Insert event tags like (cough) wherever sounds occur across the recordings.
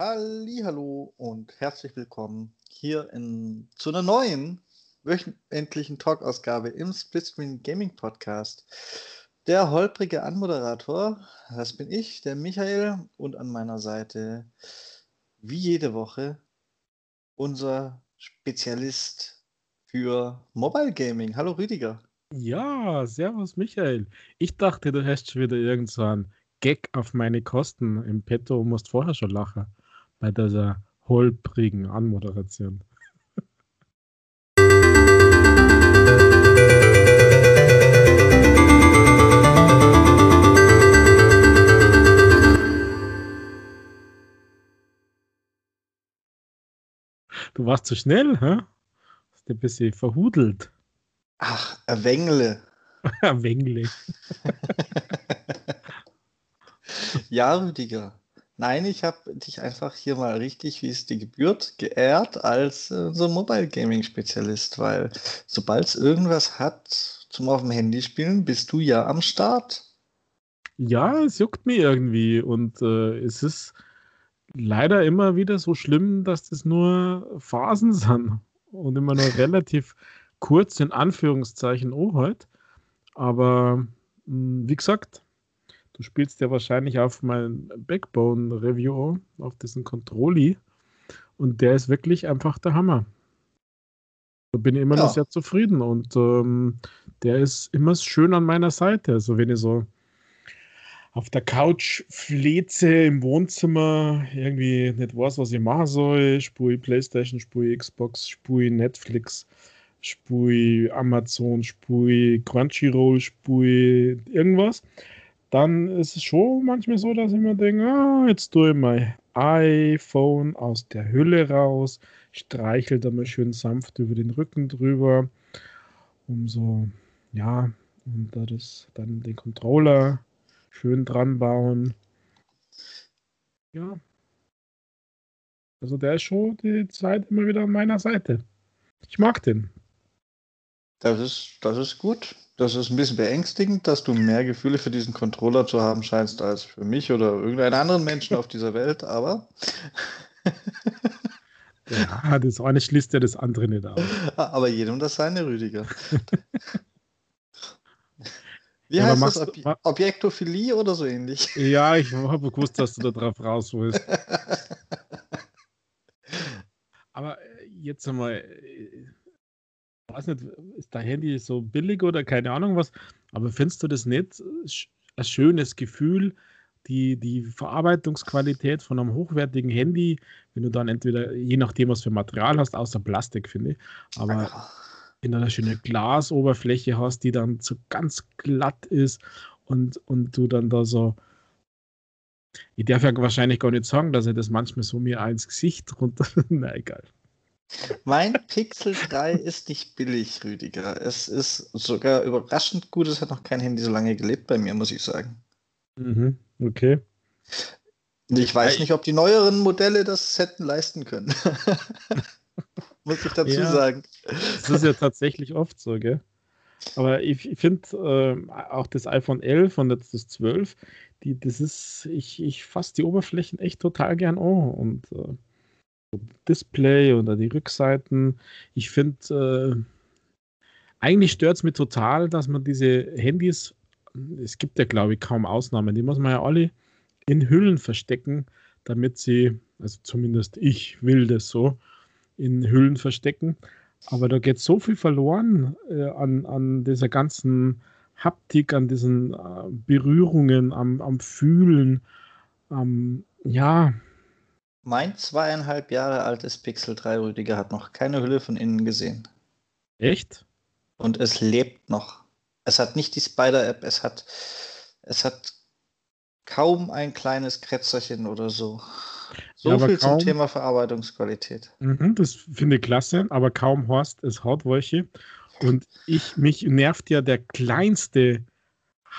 Hallo und herzlich willkommen hier in, zu einer neuen wöchentlichen Talk-Ausgabe im Splitscreen Gaming Podcast. Der holprige Anmoderator, das bin ich, der Michael, und an meiner Seite, wie jede Woche, unser Spezialist für Mobile Gaming. Hallo Rüdiger. Ja, servus Michael. Ich dachte, du hast schon wieder irgend so einen Gag auf meine Kosten im Petto und musst vorher schon lachen bei dieser holprigen Anmoderation. Du warst zu schnell, hä? Hast ein bisschen verhudelt. Ach, ein Wengle. (laughs) ein Wengle. (laughs) ja, Rüdiger. Nein, ich habe dich einfach hier mal richtig, wie es dir gebührt, geehrt als äh, so Mobile Gaming Spezialist, weil sobald es irgendwas hat zum auf dem Handy spielen, bist du ja am Start. Ja, es juckt mir irgendwie und äh, es ist leider immer wieder so schlimm, dass das nur Phasen (laughs) sind und immer nur relativ kurz in Anführungszeichen oh halt. Aber mh, hm, wie gesagt, Du spielst ja wahrscheinlich auf mein Backbone-Review, auf diesen Controlli. Und der ist wirklich einfach der Hammer. Da bin ich immer ja. noch sehr zufrieden und ähm, der ist immer schön an meiner Seite. Also wenn ich so auf der Couch fleze im Wohnzimmer, irgendwie nicht weiß, was ich machen soll, spule Playstation, spule Xbox, spule Netflix, spule Amazon, spule Crunchyroll, spule irgendwas dann ist es schon manchmal so, dass ich mir denke, ah, jetzt tue ich mein iPhone aus der Hülle raus, streichel da mal schön sanft über den Rücken drüber, um so, ja, und da das, dann den Controller schön dran bauen. Ja. Also der ist schon die Zeit immer wieder an meiner Seite. Ich mag den. Das ist, das ist gut. Das ist ein bisschen beängstigend, dass du mehr Gefühle für diesen Controller zu haben scheinst als für mich oder irgendeinen anderen Menschen auf dieser Welt, aber. (laughs) ja, das eine schließt ja das andere nicht aus. Aber jedem das seine, Rüdiger. (laughs) Wie ja, heißt das? Ob Objektophilie oder so ähnlich? Ja, ich habe gewusst, dass du da drauf raus willst. (laughs) Aber äh, jetzt einmal, äh, weiß nicht, ist dein Handy so billig oder keine Ahnung was, aber findest du das nicht ein schönes Gefühl, die, die Verarbeitungsqualität von einem hochwertigen Handy, wenn du dann entweder, je nachdem, was für Material hast, außer Plastik, finde ich, aber wenn du eine schöne Glasoberfläche hast, die dann so ganz glatt ist und, und du dann da so, ich darf ja wahrscheinlich gar nicht sagen, dass er das manchmal so mir ins Gesicht runter, (laughs) na egal. Mein Pixel 3 ist nicht billig, Rüdiger. Es ist sogar überraschend gut. Es hat noch kein Handy so lange gelebt bei mir, muss ich sagen. Mhm, okay. Ich weiß nicht, ob die neueren Modelle das hätten leisten können. (laughs) muss ich dazu ja, sagen. Das ist ja tatsächlich oft so, gell? Aber ich, finde äh, auch das iPhone 11 und jetzt das 12, die, das ist, ich, ich fasse die Oberflächen echt total gern an und äh, Display oder die Rückseiten. Ich finde, äh, eigentlich stört es mich total, dass man diese Handys, es gibt ja glaube ich kaum Ausnahmen, die muss man ja alle in Hüllen verstecken, damit sie, also zumindest ich will das so, in Hüllen verstecken. Aber da geht so viel verloren äh, an, an dieser ganzen Haptik, an diesen äh, Berührungen, am, am Fühlen. Ähm, ja, mein zweieinhalb Jahre altes Pixel 3 Rüdiger hat noch keine Hülle von innen gesehen. Echt? Und es lebt noch. Es hat nicht die Spider-App, es hat, es hat kaum ein kleines Krätzerchen oder so. So ja, viel kaum, zum Thema Verarbeitungsqualität. Mhm, das finde ich klasse, aber kaum Horst, es haut welche. Und ich, mich nervt ja der kleinste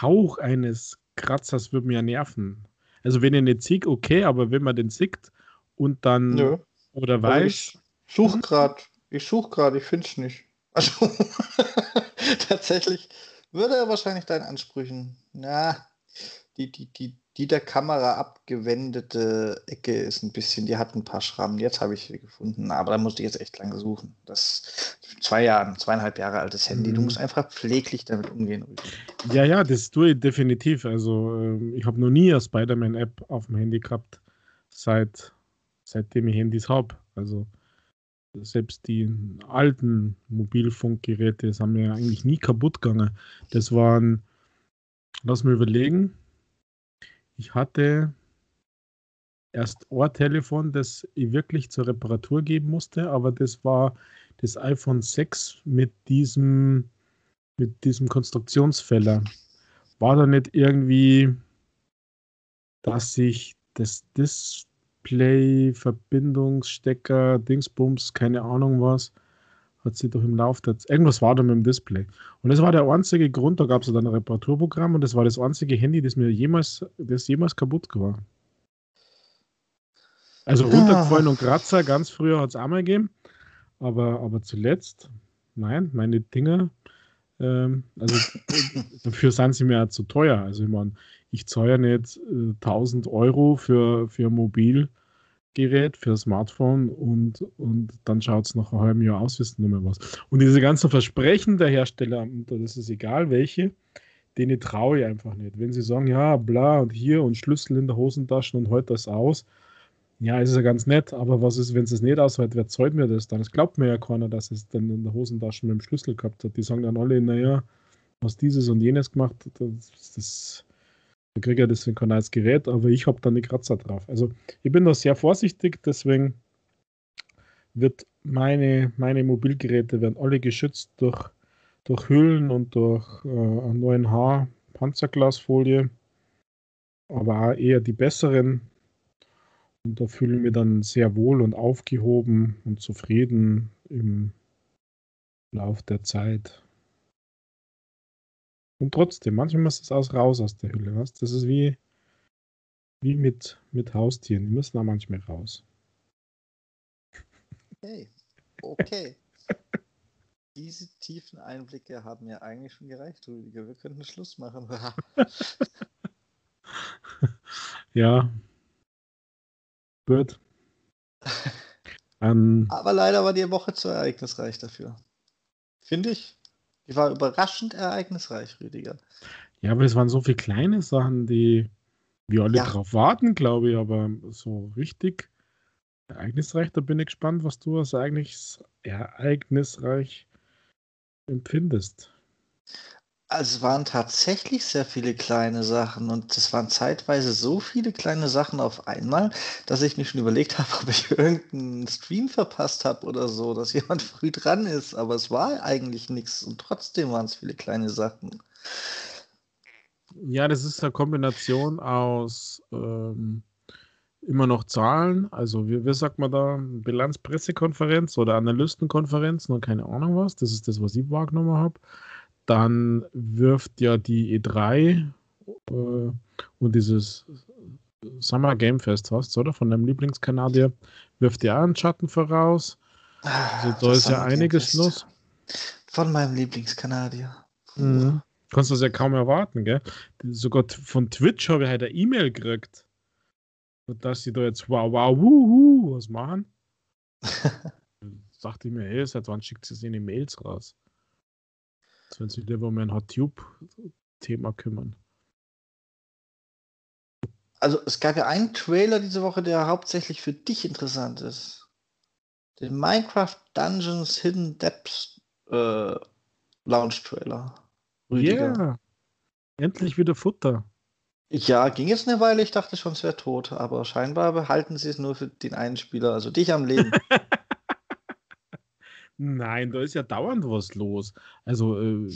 Hauch eines Kratzers, würde mir ja nerven. Also wenn ihr nicht sieht, okay, aber wenn man den sieht, und dann Nö. oder also weiß. ich suche gerade, ich suche gerade, ich finde es nicht. Also (laughs) tatsächlich würde er wahrscheinlich deinen Ansprüchen, na, die, die, die, die der Kamera abgewendete Ecke ist ein bisschen, die hat ein paar Schrammen. Jetzt habe ich sie gefunden, aber da musste ich jetzt echt lange suchen. Das zwei Jahre, zweieinhalb Jahre altes Handy. Du mhm. musst einfach pfleglich damit umgehen. Ja, ja, das tue ich definitiv. Also ähm, ich habe noch nie eine Spider-Man-App auf dem Handy gehabt, seit, seitdem ich Handys habe. Also selbst die alten Mobilfunkgeräte, das haben wir eigentlich nie kaputt gegangen. Das waren, lass mir überlegen, ich hatte erst Ohrtelefon, das ich wirklich zur Reparatur geben musste, aber das war das iPhone 6 mit diesem, mit diesem Konstruktionsfäller. War da nicht irgendwie, dass sich das Display, Verbindungsstecker, Dingsbums, keine Ahnung was, hat sie doch im Laufe der Irgendwas war da mit dem Display. Und das war der einzige Grund, da gab es dann ein Reparaturprogramm und das war das einzige Handy, das mir jemals, das jemals kaputt war. Also runtergefallen ja. und Kratzer, ganz früher hat es einmal gegeben. Aber, aber zuletzt, nein, meine Dinger, ähm, also dafür sind sie mir auch zu teuer. Also ich meine, ich zahle ja nicht äh, 1000 Euro für, für Mobil Gerät, für Smartphone und, und dann schaut es nach einem halben Jahr aus, ihr nicht mehr was. Und diese ganzen Versprechen der Hersteller, das ist egal welche, denen traue ich einfach nicht. Wenn sie sagen, ja, bla und hier und Schlüssel in der Hosentasche und heute das aus, ja, ist ja ganz nett, aber was ist, wenn es nicht aushält, wer zahlt mir das dann? Es glaubt mir ja keiner, dass es dann in der Hosentasche mit dem Schlüssel gehabt hat. Die sagen dann alle, naja, was dieses und jenes gemacht, das, das dann kriege ich deswegen kein neues Gerät, aber ich habe da eine Kratzer drauf. Also ich bin da sehr vorsichtig, deswegen wird meine, meine Mobilgeräte werden alle geschützt durch, durch Hüllen und durch äh, einen neuen Haar, Panzerglasfolie, aber auch eher die besseren. Und da fühle ich mich dann sehr wohl und aufgehoben und zufrieden im Lauf der Zeit. Und trotzdem, manchmal ist es aus raus aus der Hülle, was? Das ist wie, wie mit, mit Haustieren. Die müssen auch manchmal raus. Okay. Okay. (laughs) Diese tiefen Einblicke haben mir eigentlich schon gereicht, Rüdiger. Wir könnten Schluss machen. (laughs) ja. Gut. (laughs) Um, Aber leider war die Woche zu ereignisreich dafür. Finde ich. Die war überraschend ereignisreich, Rüdiger. Ja, aber es waren so viele kleine Sachen, die wir alle ja. drauf warten, glaube ich, aber so richtig ereignisreich, da bin ich gespannt, was du als eigentlich ereignisreich empfindest. Also es waren tatsächlich sehr viele kleine Sachen und es waren zeitweise so viele kleine Sachen auf einmal, dass ich mir schon überlegt habe, (laughs) ob ich irgendeinen Stream verpasst habe oder so, dass jemand (laughs) früh dran ist. Aber es war eigentlich nichts und trotzdem waren es viele kleine Sachen. Ja, das ist eine Kombination aus ähm, immer noch Zahlen. Also wie, wie sagt man da? Bilanzpressekonferenz oder Analystenkonferenzen und keine Ahnung was. Das ist das, was ich wahrgenommen habe dann wirft ja die E3 äh, und dieses Summer Game Fest hast, oder? Von deinem Lieblingskanadier, wirft ja einen Schatten voraus. Also da ist ja einiges los. Von meinem Lieblingskanadier. Mhm. Kannst du das ja kaum erwarten, gell? Sogar von Twitch habe ich halt eine E-Mail gekriegt. Dass sie da jetzt wow, wow, wuhu, was machen. (laughs) Sagte ich mir, hey, seit wann schickt sie so eine Mails raus? Sollen sich lieber um ein Hot-Tube-Thema kümmern. Also es gab ja einen Trailer diese Woche, der hauptsächlich für dich interessant ist. Den Minecraft Dungeons Hidden Depths äh, Launch Trailer. Ja, yeah. endlich wieder Futter. Ja, ging jetzt eine Weile. Ich dachte schon, es wäre tot, aber scheinbar behalten sie es nur für den einen Spieler, also dich am Leben. (laughs) Nein, da ist ja dauernd was los. Also äh,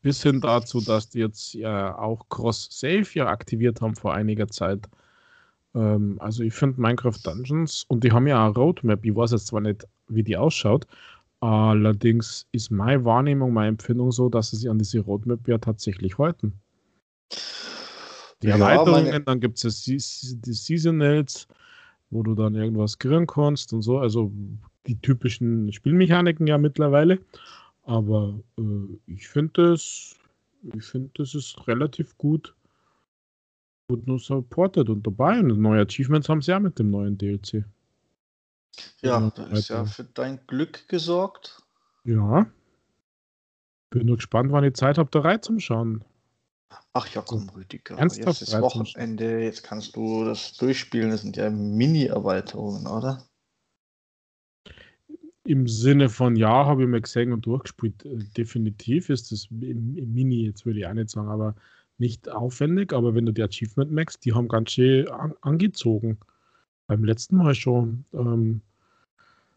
bis hin dazu, dass die jetzt ja auch Cross-Save ja aktiviert haben vor einiger Zeit. Ähm, also ich finde Minecraft Dungeons und die haben ja eine Roadmap. Ich weiß jetzt zwar nicht, wie die ausschaut, allerdings ist meine Wahrnehmung, meine Empfindung so, dass sie sich an diese Roadmap ja tatsächlich halten. Die ja, Erweiterungen, meine... dann gibt es ja die Seasonals, wo du dann irgendwas kriegen kannst und so. Also die typischen Spielmechaniken ja mittlerweile. Aber äh, ich finde es, ich finde, das ist relativ gut wurde nur supported und dabei. Und neue Achievements haben sie ja mit dem neuen DLC. Ja, da ist ja für dein Glück gesorgt. Ja. Bin nur gespannt, wann ihr Zeit habt, da rein zum Schauen. Ach ja, komm, Rüdiger. Ernsthaft jetzt ist Wochenende, jetzt kannst du das durchspielen. Das sind ja Mini-Erweiterungen, oder? Im Sinne von ja, habe ich mir gesehen und durchgespielt. Äh, definitiv ist das Mini, jetzt würde ich auch nicht sagen, aber nicht aufwendig. Aber wenn du die Achievement merkst, die haben ganz schön an angezogen. Beim letzten Mal schon. Ähm,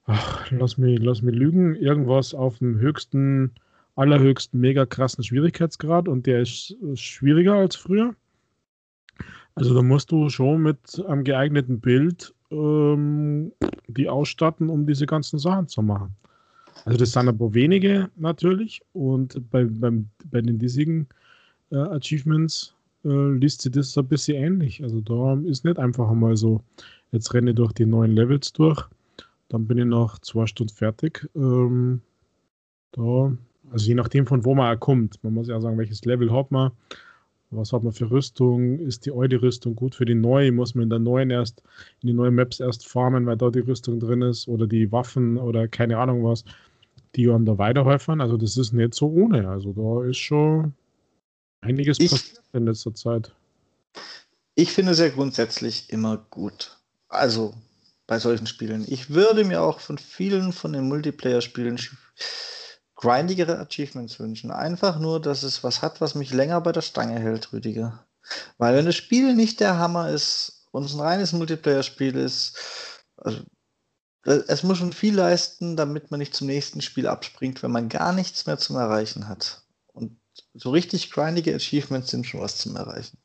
ach, lass, mich, lass mich lügen. Irgendwas auf dem höchsten, allerhöchsten, mega krassen Schwierigkeitsgrad und der ist schwieriger als früher. Also da musst du schon mit einem geeigneten Bild ähm, die ausstatten, um diese ganzen Sachen zu machen. Also das sind aber wenige natürlich und bei, beim, bei den diesigen äh, Achievements äh, liest sich das ein bisschen ähnlich. Also da ist nicht einfach mal so, jetzt renne ich durch die neuen Levels durch, dann bin ich nach zwei Stunden fertig. Ähm, da, also je nachdem von wo man kommt. Man muss ja sagen, welches Level hat man was hat man für Rüstung? Ist die alte Rüstung gut für die neue? Muss man in der neuen erst, in die neuen Maps erst farmen, weil da die Rüstung drin ist? Oder die Waffen oder keine Ahnung was, die einem da weiterhelfen? Also, das ist nicht so ohne. Also, da ist schon einiges ich, passiert in letzter Zeit. Ich finde es ja grundsätzlich immer gut. Also, bei solchen Spielen. Ich würde mir auch von vielen von den Multiplayer-Spielen grindigere Achievements wünschen. Einfach nur, dass es was hat, was mich länger bei der Stange hält, Rüdiger. Weil wenn das Spiel nicht der Hammer ist und es ein reines Multiplayer-Spiel ist, also, äh, es muss schon viel leisten, damit man nicht zum nächsten Spiel abspringt, wenn man gar nichts mehr zum Erreichen hat. Und so richtig grindige Achievements sind schon was zum Erreichen.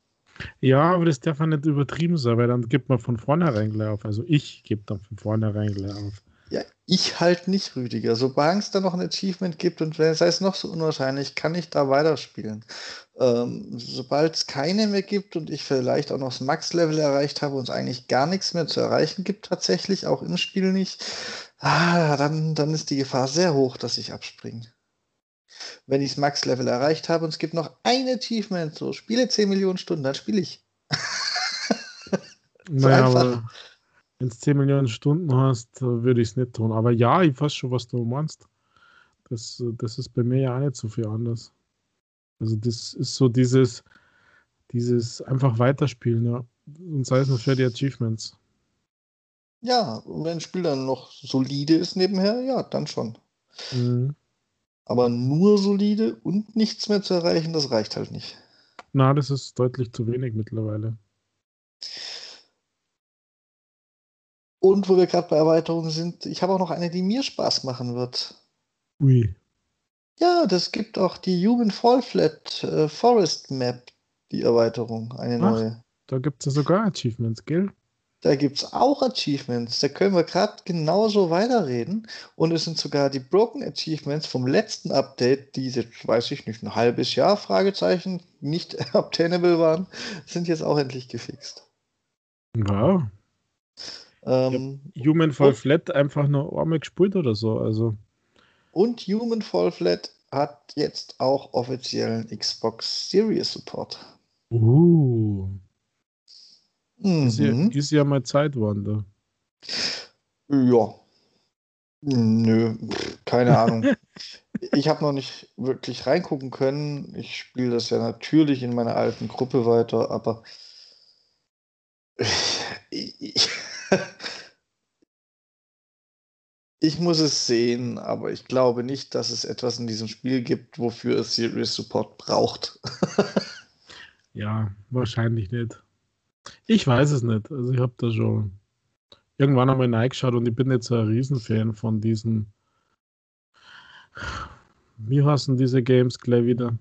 Ja, aber das darf man nicht übertrieben sein, weil dann gibt man von vornherein gleich auf. Also ich gebe dann von vornherein gleich auf. Ja, ich halt nicht, Rüdiger. Sobald es da noch ein Achievement gibt und sei es noch so unwahrscheinlich, kann ich da weiterspielen. Ähm, sobald es keine mehr gibt und ich vielleicht auch noch das Max-Level erreicht habe und es eigentlich gar nichts mehr zu erreichen gibt, tatsächlich, auch im Spiel nicht, ah, dann, dann ist die Gefahr sehr hoch, dass ich abspringe. Wenn ich das Max-Level erreicht habe und es gibt noch ein Achievement, so spiele 10 Millionen Stunden, dann spiele ich. (laughs) so naja, einfach. Aber wenn du 10 Millionen Stunden hast, würde ich es nicht tun. Aber ja, ich weiß schon, was du meinst. Das, das ist bei mir ja auch nicht so viel anders. Also das ist so dieses, dieses einfach weiterspielen, ja. Und sei es nur für die Achievements. Ja, und wenn ein Spiel dann noch solide ist nebenher, ja, dann schon. Mhm. Aber nur solide und nichts mehr zu erreichen, das reicht halt nicht. Na, das ist deutlich zu wenig mittlerweile. Und wo wir gerade bei Erweiterungen sind, ich habe auch noch eine, die mir Spaß machen wird. Ui. Ja, das gibt auch die Human Fall Flat äh, Forest Map, die Erweiterung, eine Ach, neue. Da gibt es ja sogar Achievements, gell? Da gibt es auch Achievements. Da können wir gerade genauso weiterreden. Und es sind sogar die Broken Achievements vom letzten Update, die jetzt, weiß ich nicht, ein halbes Jahr, Fragezeichen, nicht (laughs) obtainable waren, sind jetzt auch endlich gefixt. Wow. Ähm, Human Fall Flat einfach nur Arme gespielt oder so. Also. Und Human Fall Flat hat jetzt auch offiziellen Xbox Series Support. Uh. Mhm. Ist, ja, ist ja mal Zeit, Wanda. Ja. Nö, keine Ahnung. (laughs) ich habe noch nicht wirklich reingucken können. Ich spiele das ja natürlich in meiner alten Gruppe weiter, aber ich, (laughs) ich muss es sehen, aber ich glaube nicht, dass es etwas in diesem Spiel gibt, wofür es Serious Support braucht. (laughs) ja, wahrscheinlich nicht. Ich weiß es nicht. Also ich habe da schon irgendwann einmal reingeschaut und ich bin jetzt ein Riesenfan von diesen. Wie heißen diese Games gleich wieder?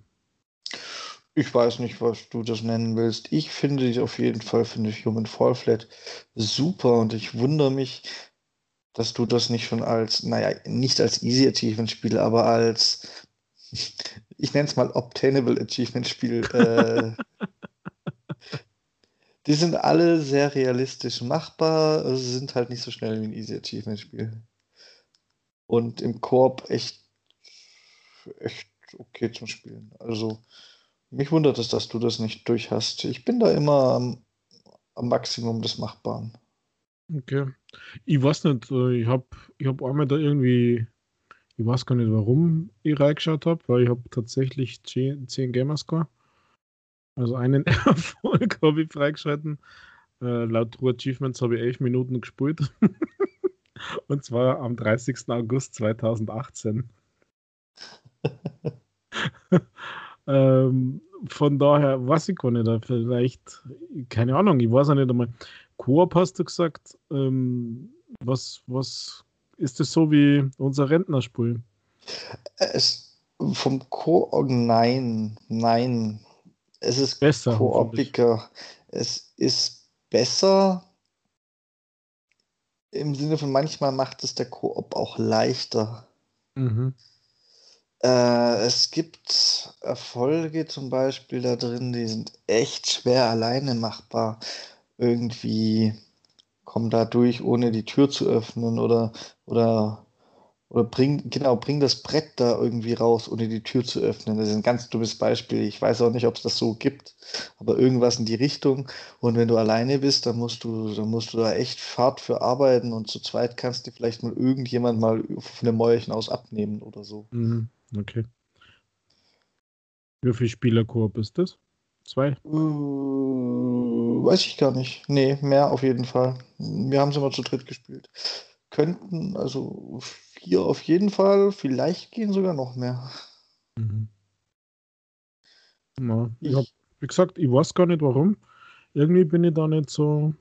Ich weiß nicht, was du das nennen willst. Ich finde dich auf jeden Fall, finde ich Human Fall Flat super und ich wundere mich, dass du das nicht schon als, naja, nicht als Easy Achievement Spiel, aber als, ich nenne es mal Obtainable Achievement Spiel. Äh, (laughs) die sind alle sehr realistisch machbar, also sind halt nicht so schnell wie ein Easy Achievement Spiel. Und im Koop echt, echt okay zum Spielen. Also Mich wundert es, dass du das nicht durch hast. Ich bin da immer am, am Maximum des Machbaren. Okay. Ich weiß nicht, äh, ich habe ich hab einmal da irgendwie, ich weiß gar nicht, warum ich reingeschaut habe, weil ich habe tatsächlich 10, 10 Gamerscore. Also einen (laughs) Erfolg habe ich freigeschalten. Äh, laut True Achievements habe ich 11 Minuten gespielt. (laughs) Und zwar am 30. August 2018. (laughs) ähm, von daher weiß ich gar nicht, vielleicht, keine Ahnung, ich weiß auch nicht einmal. Koop hast du gesagt, ähm, was, was ist das so wie unser Rentnerspiel? Es, vom Koop, nein, nein. Es ist besser. Koopiger. Es ist besser, im Sinne von manchmal macht es der Koop auch leichter. Mhm. Äh, es gibt Erfolge zum Beispiel da drin, die sind echt schwer alleine machbar. Irgendwie kommen da durch, ohne die Tür zu öffnen oder, oder oder bring, genau, bring das Brett da irgendwie raus, ohne die Tür zu öffnen. Das ist ein ganz dummes Beispiel. Ich weiß auch nicht, ob es das so gibt, aber irgendwas in die Richtung. Und wenn du alleine bist, dann musst du, dann musst du da echt Fahrt für arbeiten und zu zweit kannst du vielleicht mal irgendjemand mal von dem Mäuerchen aus abnehmen oder so. Mhm. Okay. Wie viel Spielerkoop ist das? Zwei? Uh, weiß ich gar nicht. Nee, mehr auf jeden Fall. Wir haben es immer zu dritt gespielt. Könnten, also vier auf jeden Fall, vielleicht gehen sogar noch mehr. Mhm. Ja, ich hab, wie gesagt, ich weiß gar nicht warum. Irgendwie bin ich da nicht so.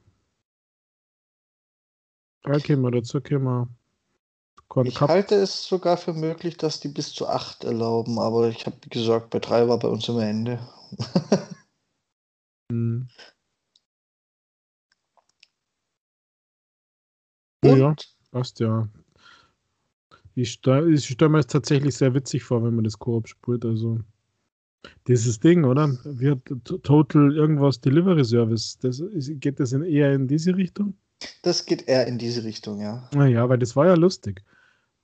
Reinkommen, dazu können ich halte es sogar für möglich, dass die bis zu acht erlauben, aber ich habe, gesagt, bei drei war bei uns immer Ende. (laughs) hm. Und ja, passt ja. Ich, stelle stell mir es tatsächlich sehr witzig vor, wenn man das Koop spielt. Also dieses Ding, oder? Hat Total irgendwas Delivery Service? Das, geht das in, eher in diese Richtung? Das geht eher in diese Richtung, ja. Naja, weil das war ja lustig.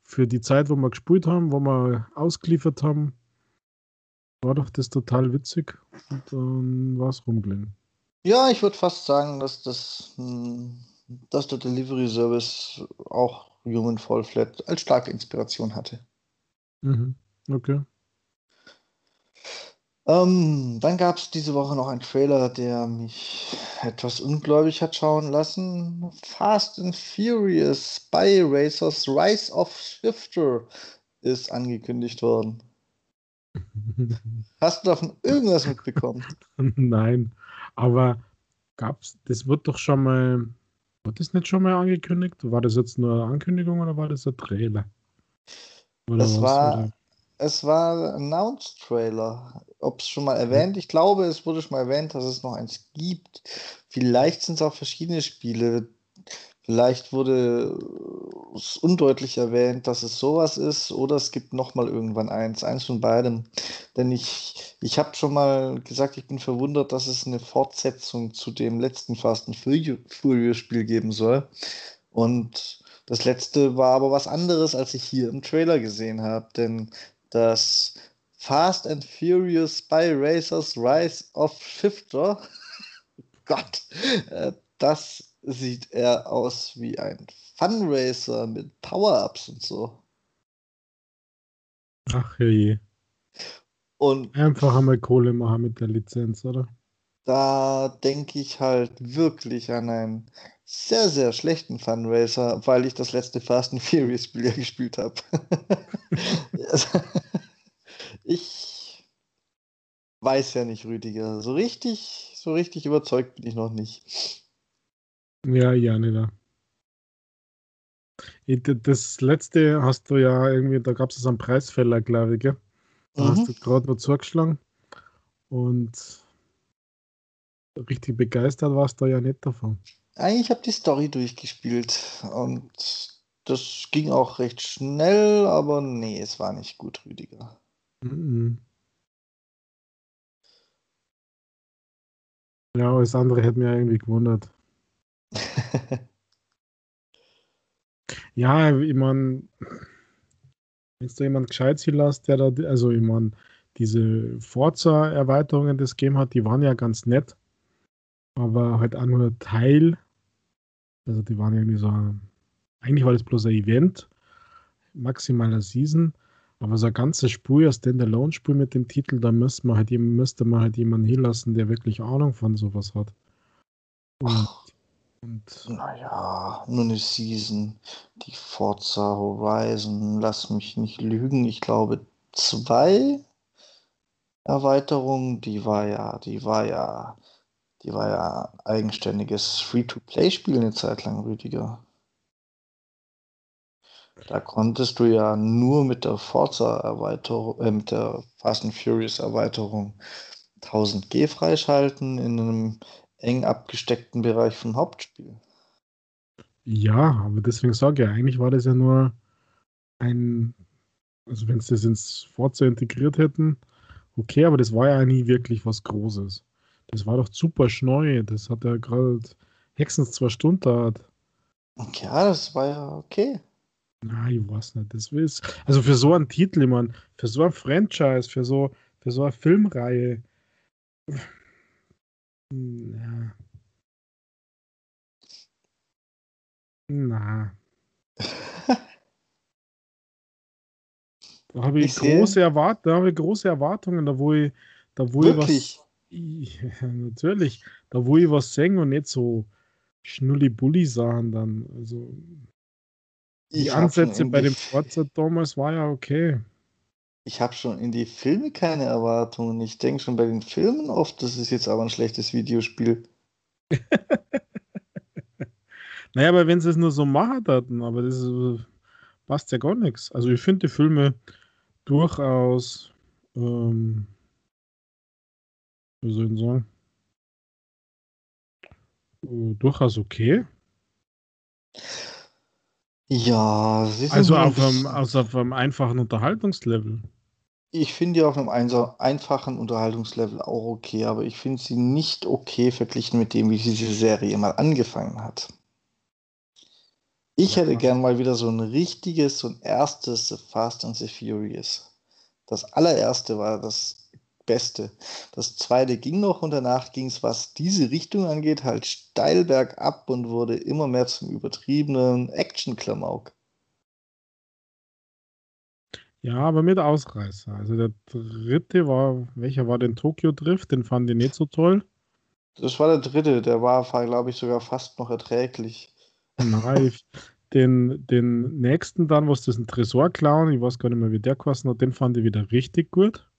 Für die Zeit, wo wir gespielt haben, wo wir ausgeliefert haben, war doch das total witzig. Und dann war es rumgelegen. Ja, ich würde fast sagen, dass das, hm, dass der Delivery Service auch Human Fall Flat als starke Inspiration hatte. Mhm. Okay. Ähm, dann gab es diese Woche noch einen Trailer, der mich etwas ungläubig hat schauen lassen. Fast and Furious Spy Racers Rise of Shifter ist angekündigt worden. (laughs) Hast du davon irgendwas mitbekommen? (laughs) Nein, aber gab's, das wird doch schon mal war das nicht schon mal angekündigt? War das jetzt nur eine Ankündigung oder war das ein Trailer? Oder das war, es war ein Announce-Trailer. Ob es schon mal erwähnt? Ich glaube, es wurde schon mal erwähnt, dass es noch eins gibt. Vielleicht sind es auch verschiedene Spiele. Vielleicht wurde es undeutlich erwähnt, dass es sowas ist, oder es gibt noch mal irgendwann eins, eins von beidem. Denn ich, ich habe schon mal gesagt, ich bin verwundert, dass es eine Fortsetzung zu dem letzten Fast and Furious Spiel geben soll. Und das letzte war aber was anderes, als ich hier im Trailer gesehen habe, denn das Fast and Furious Spy Racers Rise of Shifter, (laughs) Gott, äh, das sieht er aus wie ein Funracer mit Power-Ups und so. Ach je. Und Einfach einmal Kohle machen mit der Lizenz, oder? Da denke ich halt wirklich an einen sehr, sehr schlechten Funracer, weil ich das letzte Fast and Furious Spiel (laughs) gespielt habe. (laughs) ich weiß ja nicht, Rüdiger. So richtig, so richtig überzeugt bin ich noch nicht. Ja, ja, nicht da. Das letzte hast du ja irgendwie, da gab es so einen Preisfäller, glaube ich, gell? Da mhm. hast du gerade noch zugeschlagen. Und richtig begeistert warst du ja nicht davon. Eigentlich habe ich die Story durchgespielt und das ging auch recht schnell, aber nee, es war nicht gut, Rüdiger. Mhm. Ja, das andere hätte mir irgendwie gewundert. (laughs) ja, ich meine, wenn du jemand gescheit lässt, der da, also ich meine, diese Forza-Erweiterungen das Game hat, die waren ja ganz nett, aber halt auch nur Teil. Also die waren irgendwie so, eigentlich war das bloß ein Event, maximaler Season, aber so ein ganzes Spiel, ein Standalone-Spiel mit dem Titel, da müsste man halt, müsste man halt jemanden hinlassen, der wirklich Ahnung von sowas hat. Und, und naja, nur eine Season. Die Forza Horizon, lass mich nicht lügen. Ich glaube, zwei Erweiterungen, die war ja, die war ja, die war ja eigenständiges Free-to-Play-Spiel eine Zeit lang, Rüdiger. Da konntest du ja nur mit der Forza-Erweiterung, äh, mit der Fast and Furious-Erweiterung 1000G freischalten in einem eng abgesteckten Bereich vom Hauptspiel. Ja, aber deswegen sage ich, eigentlich war das ja nur ein, also wenn sie das ins Forza integriert hätten, okay, aber das war ja nie wirklich was Großes. Das war doch super schneu, das hat ja gerade höchstens zwei Stunden dauert. Ja, das war ja okay. Na, ich weiß nicht. Das ist, also für so einen Titel, ich meine, für so ein Franchise, für so, für so eine Filmreihe. Na. Na. Da habe ich, ich große Erwart da habe ich große Erwartungen, da wo ich, da wo Wirklich? ich was. (laughs) Ja, natürlich. Da wo ich was singen und nicht so Schnulli-Bulli-Sachen dann. Also. Die Ansätze bei dem Forza damals war ja okay. Ich habe schon in die Filme keine Erwartungen. Ich denke schon bei den Filmen oft, das ist jetzt aber ein schlechtes Videospiel. (laughs) naja, aber wenn sie es nur so machen hatten, aber das ist, äh, passt ja gar nichts. Also ich finde die Filme durchaus, ähm, wie soll ich sagen, äh, durchaus okay. Ja, sie sind Also auf einem, also auf einem einfachen Unterhaltungslevel. Ich finde die auf einem einfachen Unterhaltungslevel auch okay, aber ich finde sie nicht okay verglichen mit dem, wie diese Serie mal angefangen hat. Ich hätte gern mal wieder so ein richtiges, so ein erstes The Fast and the Furious. Das allererste war das Beste. Das zweite ging noch und danach ging es, was diese Richtung angeht, halt steil bergab und wurde immer mehr zum übertriebenen Action-Klamauk. Ja, aber mit Ausreißer. Also der dritte war, welcher war denn Tokyo Drift? Den fand ich nicht so toll. Das war der dritte, der war, glaube ich, sogar fast noch erträglich. Nein, den, den nächsten dann, was das ein Tresor klauen, ich weiß gar nicht mehr, wie der kostet hat, den fand ich wieder richtig gut.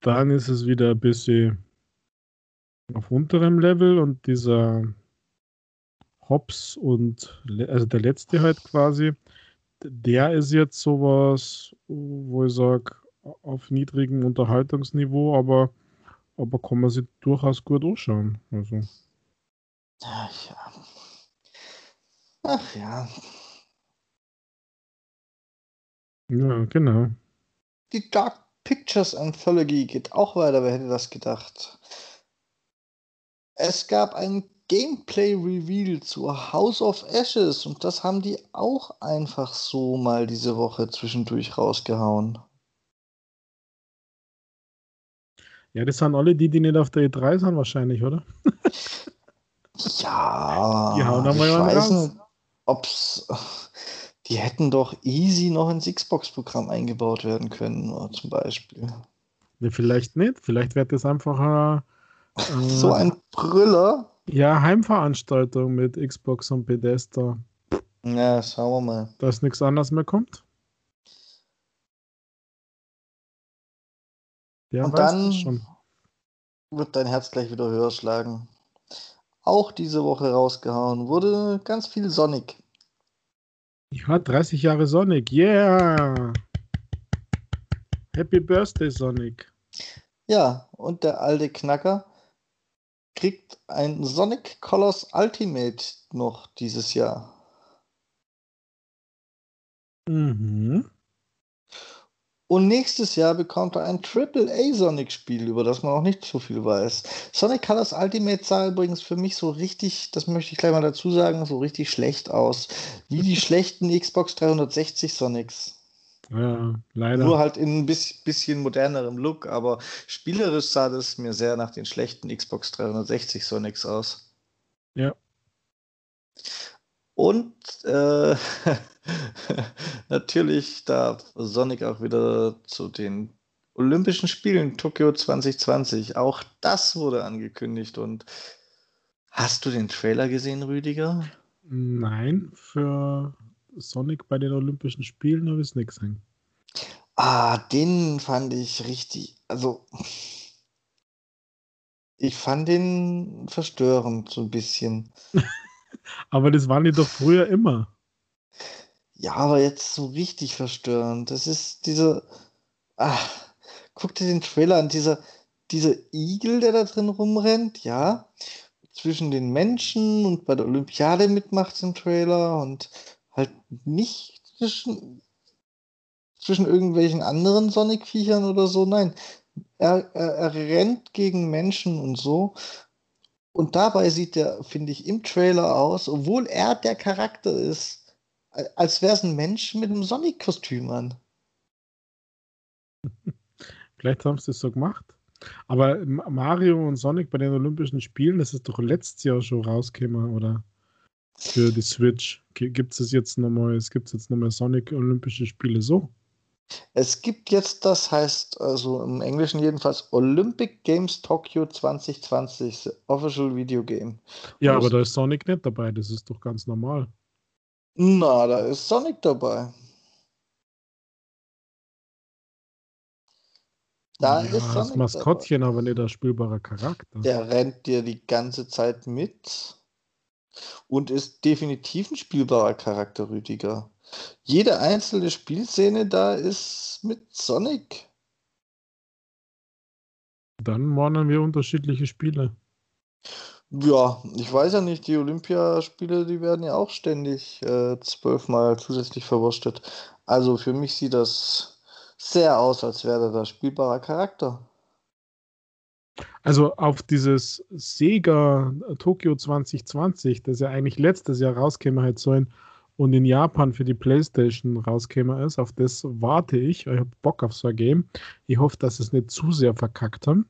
Dann ist es wieder ein bisschen auf unterem Level und dieser Hops und also der letzte halt quasi, der ist jetzt sowas, wo ich sage, auf niedrigem Unterhaltungsniveau, aber, aber kann man sich durchaus gut anschauen. Also. Ach ja. Ach ja. Ja, genau. Die Dark Pictures Anthology geht auch weiter, wer hätte das gedacht? Es gab ein Gameplay-Reveal zu House of Ashes und das haben die auch einfach so mal diese Woche zwischendurch rausgehauen. Ja, das sind alle die, die nicht auf der E3 sind wahrscheinlich, oder? (laughs) ja. Die hauen ich weiß raus. nicht, ob's (laughs) die hätten doch easy noch ins Xbox-Programm eingebaut werden können, zum Beispiel. Ja, vielleicht nicht. Vielleicht wird das einfach (laughs) äh, so ein Brüller. Ja, Heimveranstaltung mit Xbox und Bethesda. Ja, schauen wir mal. Dass nichts anderes mehr kommt. Ja, und dann schon. wird dein Herz gleich wieder höher schlagen. Auch diese Woche rausgehauen wurde ganz viel Sonic. Ja, 30 Jahre Sonic. Yeah! Happy Birthday, Sonic. Ja, und der alte Knacker kriegt ein Sonic Colors Ultimate noch dieses Jahr. Mhm. Und nächstes Jahr bekommt er ein AAA Sonic-Spiel, über das man auch nicht so viel weiß. Sonic Colors Ultimate sah übrigens für mich so richtig, das möchte ich gleich mal dazu sagen, so richtig schlecht aus. Wie die (laughs) schlechten Xbox 360 Sonics. Ja, leider. Nur halt in ein bisschen modernerem Look, aber spielerisch sah das mir sehr nach den schlechten Xbox 360 Sonics aus. Ja. Und äh, (laughs) natürlich darf Sonic auch wieder zu den Olympischen Spielen Tokio 2020. Auch das wurde angekündigt. Und hast du den Trailer gesehen, Rüdiger? Nein, für Sonic bei den Olympischen Spielen habe ich es nicht gesehen. Ah, den fand ich richtig. Also, ich fand den verstörend so ein bisschen. (laughs) aber das waren die doch früher immer. Ja, aber jetzt so richtig verstörend. Das ist diese. Ah, guck dir den Trailer an. Dieser, dieser Igel, der da drin rumrennt, ja. Zwischen den Menschen und bei der Olympiade mitmacht im Trailer und halt nicht zwischen, zwischen irgendwelchen anderen Sonic-Viechern oder so. Nein, er, er, er rennt gegen Menschen und so. Und dabei sieht er, finde ich, im Trailer aus, obwohl er der Charakter ist, als wäre es ein Mensch mit einem Sonic-Kostüm an. (laughs) Vielleicht haben sie es so gemacht. Aber Mario und Sonic bei den Olympischen Spielen, das ist doch letztes Jahr schon rausgekommen, oder? Für die Switch. Gibt es jetzt nochmal, es gibt jetzt nochmal Sonic Olympische Spiele so? Es gibt jetzt, das heißt, also im Englischen jedenfalls, Olympic Games Tokyo 2020, Official Video Game. Ja, aber da ist Sonic nicht dabei, das ist doch ganz normal. Na, da ist Sonic dabei. Da ja, ist Sonic das Maskottchen, dabei. aber nicht der spielbare Charakter. Der rennt dir die ganze Zeit mit und ist definitiv ein spielbarer Charakter, Rüdiger. Jede einzelne Spielszene da ist mit Sonic. Dann warnen wir unterschiedliche Spiele. Ja, ich weiß ja nicht, die Olympiaspiele, die werden ja auch ständig äh, zwölfmal zusätzlich verwurstet. Also für mich sieht das sehr aus, als wäre da spielbarer Charakter. Also auf dieses Sega Tokyo 2020, das ja eigentlich letztes Jahr rauskäme halt sollen und in Japan für die Playstation rauskäme ist, auf das warte ich. Ich habe Bock auf so ein Game. Ich hoffe, dass es nicht zu sehr verkackt haben.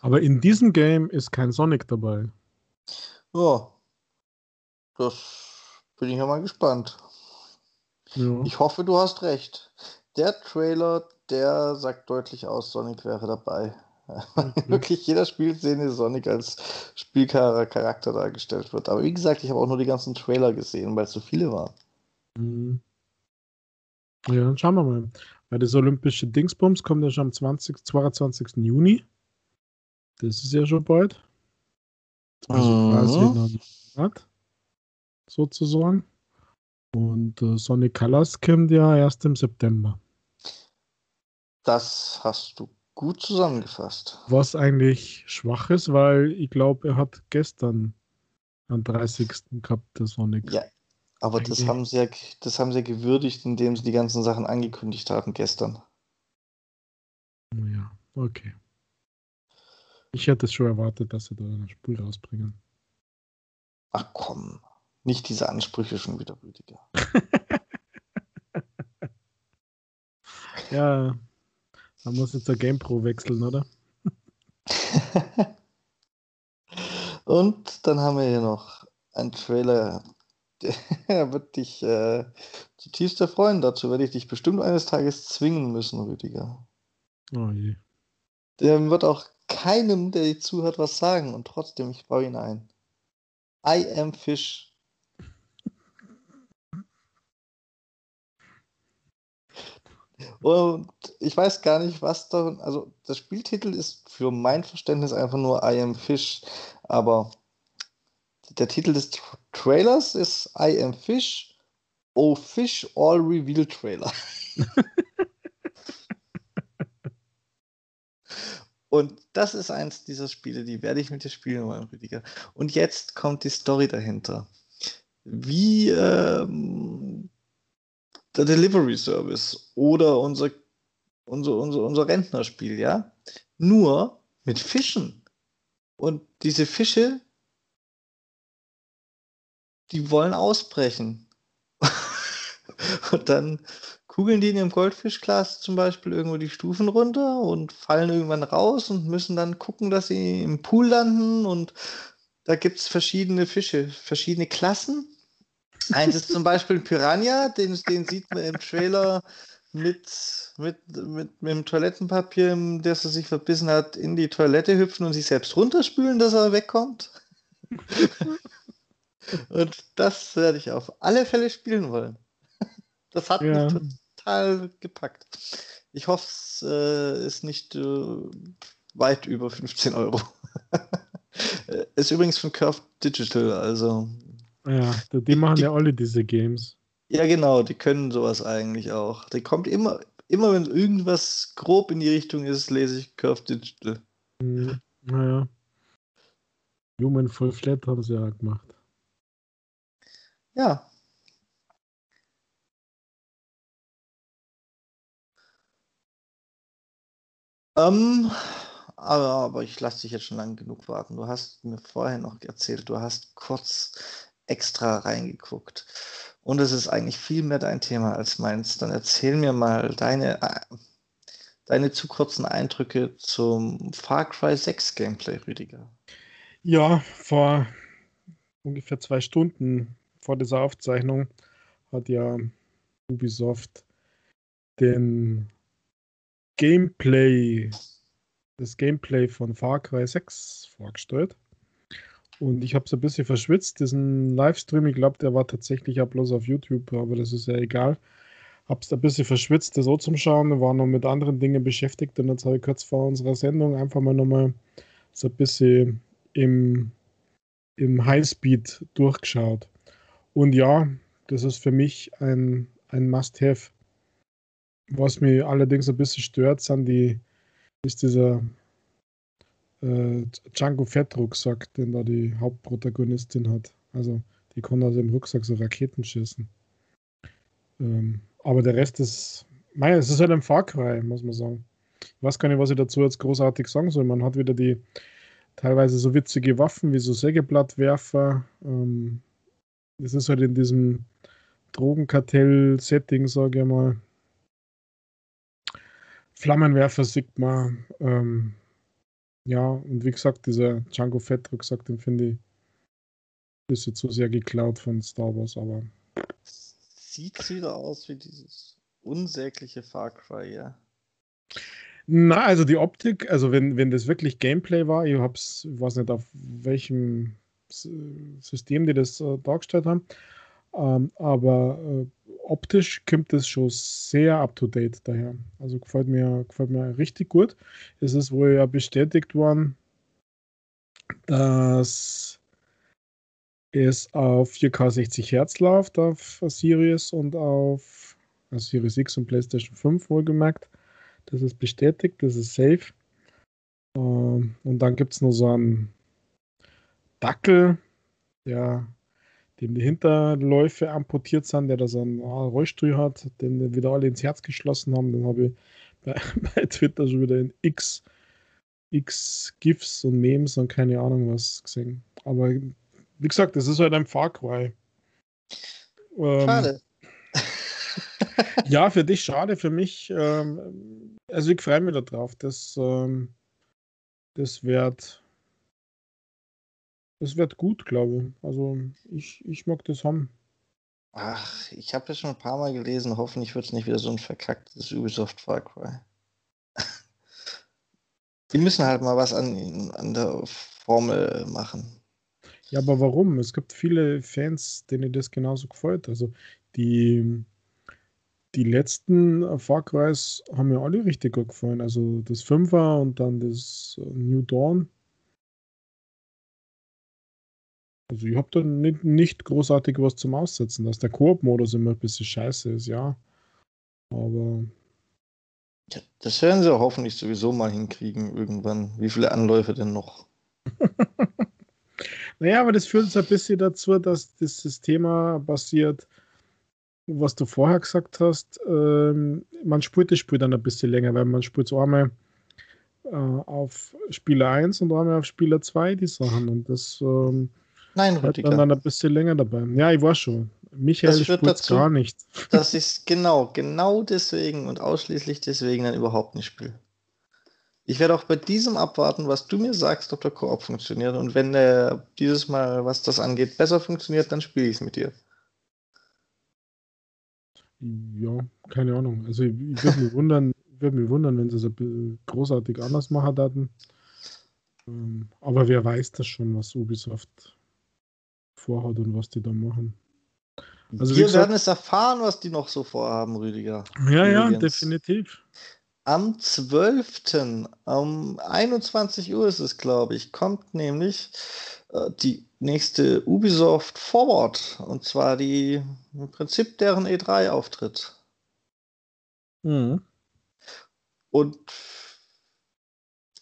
Aber in diesem Game ist kein Sonic dabei. Ja, das bin ich ja mal gespannt. Ja. Ich hoffe, du hast recht. Der Trailer, der sagt deutlich aus, Sonic wäre dabei. Mhm. Wirklich jeder Spielszene Sonic als Spielcharakter dargestellt wird. Aber wie gesagt, ich habe auch nur die ganzen Trailer gesehen, weil es so viele waren. Mhm. Ja, dann schauen wir mal. Weil das olympische Dingsbums kommt ja schon am 20, 22. Juni. Das ist ja schon bald. Also mhm. quasi in Monat, sozusagen. Und äh, Sonic Colors kommt ja erst im September. Das hast du gut zusammengefasst. Was eigentlich schwach ist, weil ich glaube, er hat gestern am 30. gehabt, der Sonic. Ja, aber das haben, sie ja, das haben sie ja gewürdigt, indem sie die ganzen Sachen angekündigt haben gestern. Ja, okay. Ich hätte es schon erwartet, dass sie da ein Spiel rausbringen. Ach komm, nicht diese Ansprüche schon wieder, Rüdiger. (laughs) ja, man muss jetzt der GamePro wechseln, oder? (laughs) Und dann haben wir hier noch einen Trailer, der (laughs) wird dich äh, zutiefst erfreuen. Dazu werde ich dich bestimmt eines Tages zwingen müssen, Rüdiger. Oh je. Der wird auch keinem, der dir zuhört, was sagen. Und trotzdem, ich baue ihn ein. I am Fish. Und ich weiß gar nicht, was da. Also, der Spieltitel ist für mein Verständnis einfach nur I am Fish. Aber der Titel des Tra Trailers ist I am Fish. Oh Fish All Reveal Trailer. (laughs) Und das ist eins dieser Spiele, die werde ich mit dir spielen wollen, Rüdiger. Und jetzt kommt die Story dahinter. Wie ähm, der Delivery Service oder unser, unser, unser, unser Rentnerspiel, ja. Nur mit Fischen. Und diese Fische, die wollen ausbrechen. (laughs) Und dann kugeln die in ihrem Goldfischglas zum Beispiel irgendwo die Stufen runter und fallen irgendwann raus und müssen dann gucken, dass sie im Pool landen. Und da gibt es verschiedene Fische, verschiedene Klassen. Eins ist zum Beispiel ein Piranha, den, den sieht man im Trailer mit, mit, mit, mit dem Toilettenpapier, das er sich verbissen hat, in die Toilette hüpfen und sich selbst runterspülen, dass er wegkommt. (laughs) und das werde ich auf alle Fälle spielen wollen. Das hat ja. mich total gepackt. Ich hoffe, es äh, ist nicht äh, weit über 15 Euro. (laughs) ist übrigens von Curve Digital, also. Ja, die, die machen die, ja alle diese Games. Ja, genau, die können sowas eigentlich auch. Die kommt immer, immer wenn irgendwas grob in die Richtung ist, lese ich Curve Digital. Mhm. Naja. Human Full Flat haben sie ja gemacht. Ja. Ähm, aber, aber ich lasse dich jetzt schon lange genug warten. Du hast mir vorher noch erzählt, du hast kurz extra reingeguckt. Und es ist eigentlich viel mehr dein Thema als meins. Dann erzähl mir mal deine, deine zu kurzen Eindrücke zum Far Cry 6 Gameplay, Rüdiger. Ja, vor ungefähr zwei Stunden vor dieser Aufzeichnung hat ja Ubisoft den Gameplay, das Gameplay von Far Cry 6 vorgestellt. Und ich habe es ein bisschen verschwitzt, diesen Livestream. Ich glaube, der war tatsächlich auch bloß auf YouTube, aber das ist ja egal. Habe es ein bisschen verschwitzt, das so zum Schauen. War noch mit anderen Dingen beschäftigt und jetzt habe ich kurz vor unserer Sendung einfach mal nochmal so ein bisschen im, im Highspeed durchgeschaut. Und ja, das ist für mich ein, ein Must-Have. Was mich allerdings ein bisschen stört, sind die, ist dieser äh, Django Fettrucksack, den da die Hauptprotagonistin hat. Also die kann aus dem Rucksack so Raketen schießen. Ähm, aber der Rest ist, mei, es ist halt ein Far Cry, muss man sagen. Ich weiß gar nicht, was ich dazu jetzt großartig sagen soll. Man hat wieder die teilweise so witzige Waffen wie so Sägeblattwerfer. Ähm, es ist halt in diesem Drogenkartell-Setting, sage ich mal. Flammenwerfer sieht man. Ähm, ja, und wie gesagt, dieser Django Fett Rucksack, den finde ich ein bisschen zu sehr geklaut von Star Wars, aber. Sieht wieder aus wie dieses unsägliche Far Cry, ja. Na, also die Optik, also wenn, wenn das wirklich Gameplay war, ich hab's, ich weiß nicht, auf welchem System die das äh, dargestellt haben, ähm, aber äh, optisch kommt es schon sehr up to date daher. Also gefällt mir, gefällt mir richtig gut. Es ist wohl ja bestätigt worden, dass es auf 4K 60 Hertz läuft auf Series und auf Series X und PlayStation 5 wohlgemerkt. Das ist bestätigt, das ist safe. Ähm, und dann gibt es noch so einen Dackel, der dem die Hinterläufe amputiert sind, der da so einen Rollstuhl hat, den wieder alle ins Herz geschlossen haben. Den habe ich (laughs) bei, bei, Twitter schon wieder in X, X GIFs und Memes und keine Ahnung was gesehen. Aber wie gesagt, das ist halt ein Far Cry. Ähm, schade. (laughs) ja, für dich schade, für mich. Ähm, also ich freue mich darauf. Das, ähm, das wird es wird gut, glaube ich. Also ich, ich mag das haben. Ach, ich habe das schon ein paar Mal gelesen. Hoffentlich wird es nicht wieder so ein verkacktes Ubisoft Far Cry. (laughs) Die müssen halt mal was an, an der Formel machen. Ja, aber warum? Es gibt viele Fans, denen das genauso gefällt. Also die, die letzten Far Crys haben mir alle richtig gut gefallen. Also das Fünfer und dann das New Dawn. Also ich habe da nicht, nicht, großartig was zum Aussetzen, dass der Koop-Modus immer ein bisschen scheiße ist, ja. Aber. Ja, das werden sie hoffentlich sowieso mal hinkriegen irgendwann. Wie viele Anläufe denn noch? (laughs) naja, aber das führt uns ein bisschen dazu, dass das Thema basiert, was du vorher gesagt hast. Ähm, man spielt das Spiel dann ein bisschen länger, weil man spielt so einmal äh, auf Spieler 1 und einmal auf Spieler 2 die Sachen. Und das ähm, Nein, Rüdiger. dann ein bisschen länger dabei. Ja, ich war schon. Michael spielt dazu, gar nicht. (laughs) Dass ich genau, genau deswegen und ausschließlich deswegen dann überhaupt nicht spiele. Ich werde auch bei diesem abwarten, was du mir sagst, ob der Koop funktioniert. Und wenn der dieses Mal, was das angeht, besser funktioniert, dann spiele ich es mit dir. Ja, keine Ahnung. Also ich, ich würde mich wundern, würde mich wundern, wenn sie es großartig anders machen würden. Ähm, aber wer weiß das schon, was Ubisoft vorhat und was die da machen. Also Wir gesagt, werden es erfahren, was die noch so vorhaben, Rüdiger. Ja, Übrigens. ja, definitiv. Am 12. um 21 Uhr ist es, glaube ich, kommt nämlich äh, die nächste Ubisoft Forward. Und zwar die im Prinzip deren E3-Auftritt. Mhm. Und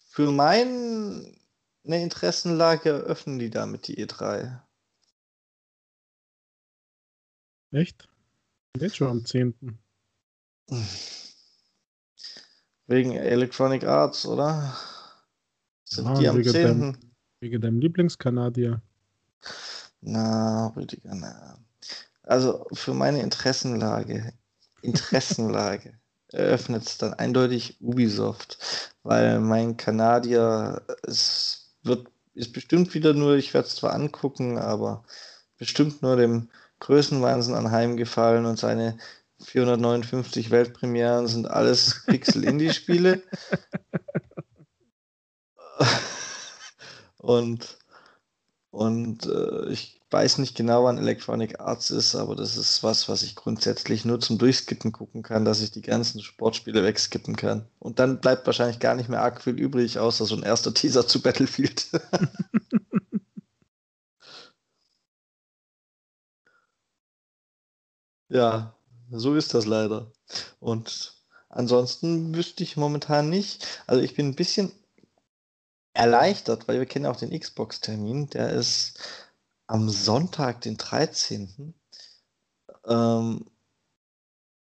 für meine Interessenlage eröffnen die damit die E3. Echt? Jetzt schon am 10. Wegen Electronic Arts, oder? Sind ja, die am wegen 10. Deinem, wegen deinem Lieblingskanadier. Na, Rüdiger, na. Also für meine Interessenlage, Interessenlage (laughs) eröffnet es dann eindeutig Ubisoft, weil mein Kanadier, es wird, ist bestimmt wieder nur, ich werde es zwar angucken, aber bestimmt nur dem Größenwahnsinn anheimgefallen und seine 459 Weltpremieren sind alles Pixel-Indie-Spiele. (laughs) und und äh, ich weiß nicht genau, wann Electronic Arts ist, aber das ist was, was ich grundsätzlich nur zum Durchskippen gucken kann, dass ich die ganzen Sportspiele wegskippen kann. Und dann bleibt wahrscheinlich gar nicht mehr arg viel übrig, außer so ein erster Teaser zu Battlefield. (laughs) ja, so ist das leider. Und ansonsten wüsste ich momentan nicht. Also ich bin ein bisschen erleichtert, weil wir kennen auch den Xbox-Termin. Der ist am Sonntag, den 13. Ähm,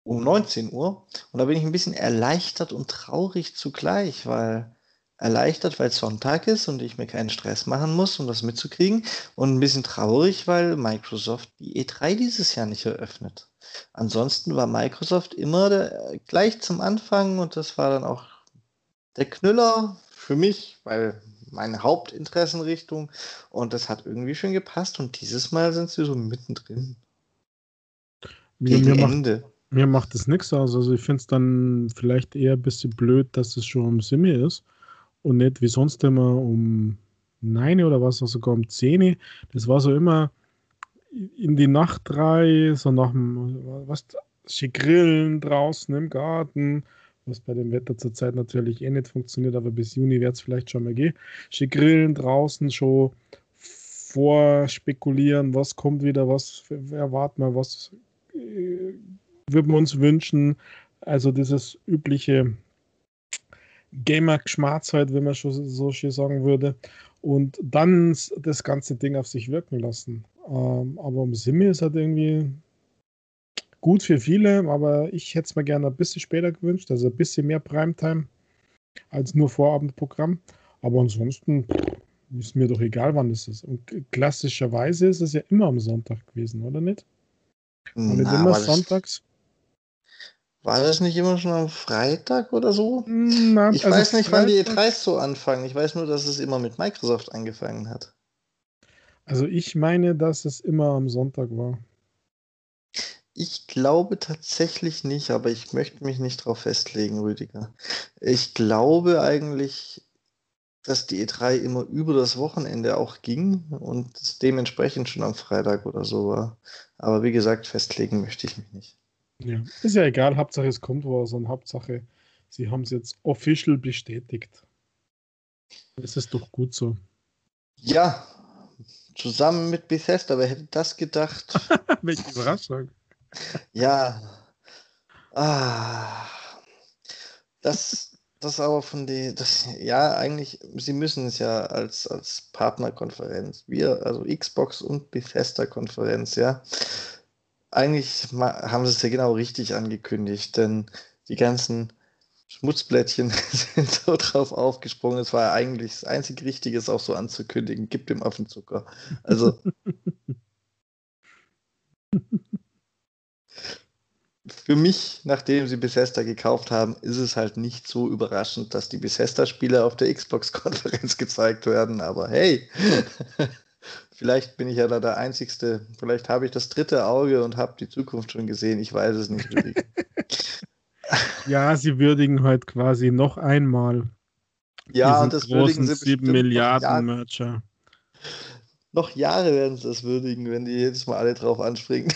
um 19 Uhr. Und da bin ich ein bisschen erleichtert und traurig zugleich, weil erleichtert, weil es Sonntag ist und ich mir keinen Stress machen muss, um das mitzukriegen. Und ein bisschen traurig, weil Microsoft die E3 dieses Jahr nicht eröffnet. Ansonsten war Microsoft immer der, gleich zum Anfang und das war dann auch der Knüller für mich, weil meine Hauptinteressenrichtung und das hat irgendwie schön gepasst und dieses Mal sind sie so mittendrin. Mir, mir Ende. Macht, mir macht das nichts aus. Also ich finde es dann vielleicht eher ein bisschen blöd, dass es schon um Simi ist und nicht wie sonst immer um 9 oder was, sogar um 10. Das war so immer in die Nacht rein, so nach dem, was, Grillen draußen im Garten, was bei dem Wetter zurzeit natürlich eh nicht funktioniert, aber bis Juni wird es vielleicht schon mal gehen. Grillen draußen schon vorspekulieren, was kommt wieder, was erwarten wir, was äh, würden wir uns wünschen. Also dieses übliche Gamer-Geschmatz halt, wenn man schon so schön sagen würde. Und dann das ganze Ding auf sich wirken lassen. Ähm, aber um Simi ist halt irgendwie gut für viele, aber ich hätte es mir gerne ein bisschen später gewünscht, also ein bisschen mehr Primetime als nur Vorabendprogramm. Aber ansonsten ist mir doch egal, wann es ist. Und klassischerweise ist es ja immer am Sonntag gewesen, oder nicht? Und nicht immer sonntags. War das nicht immer schon am Freitag oder so? Na, ich also weiß nicht, Freitag, wann die E3 so anfangen. Ich weiß nur, dass es immer mit Microsoft angefangen hat. Also ich meine, dass es immer am Sonntag war. Ich glaube tatsächlich nicht, aber ich möchte mich nicht darauf festlegen, Rüdiger. Ich glaube eigentlich, dass die E3 immer über das Wochenende auch ging und es dementsprechend schon am Freitag oder so war. Aber wie gesagt, festlegen möchte ich mich nicht. Ja, ist ja egal, Hauptsache es kommt was und Hauptsache, sie haben es jetzt official bestätigt. Das ist doch gut so. Ja, Zusammen mit Bethesda, wer hätte das gedacht? (laughs) Welche Überraschung. Ja. Ah. Das, das aber von den, das, ja, eigentlich, sie müssen es ja als, als Partnerkonferenz, wir, also Xbox und Bethesda-Konferenz, ja. Eigentlich haben sie es ja genau richtig angekündigt, denn die ganzen Schmutzblättchen (laughs) sind so drauf aufgesprungen. Es war eigentlich das einzig Richtige, es auch so anzukündigen. Gib dem Affen Zucker. Also. (laughs) für mich, nachdem sie Bethesda gekauft haben, ist es halt nicht so überraschend, dass die Bethesda-Spiele auf der Xbox-Konferenz (laughs) gezeigt werden. Aber hey, vielleicht bin ich ja da der Einzige. Vielleicht habe ich das dritte Auge und habe die Zukunft schon gesehen. Ich weiß es nicht. (laughs) ja, sie würdigen heute quasi noch einmal. Ja, und das würdigen sie 7 Milliarden Mercher. Noch Jahre werden sie das würdigen, wenn die jedes Mal alle drauf anspringen.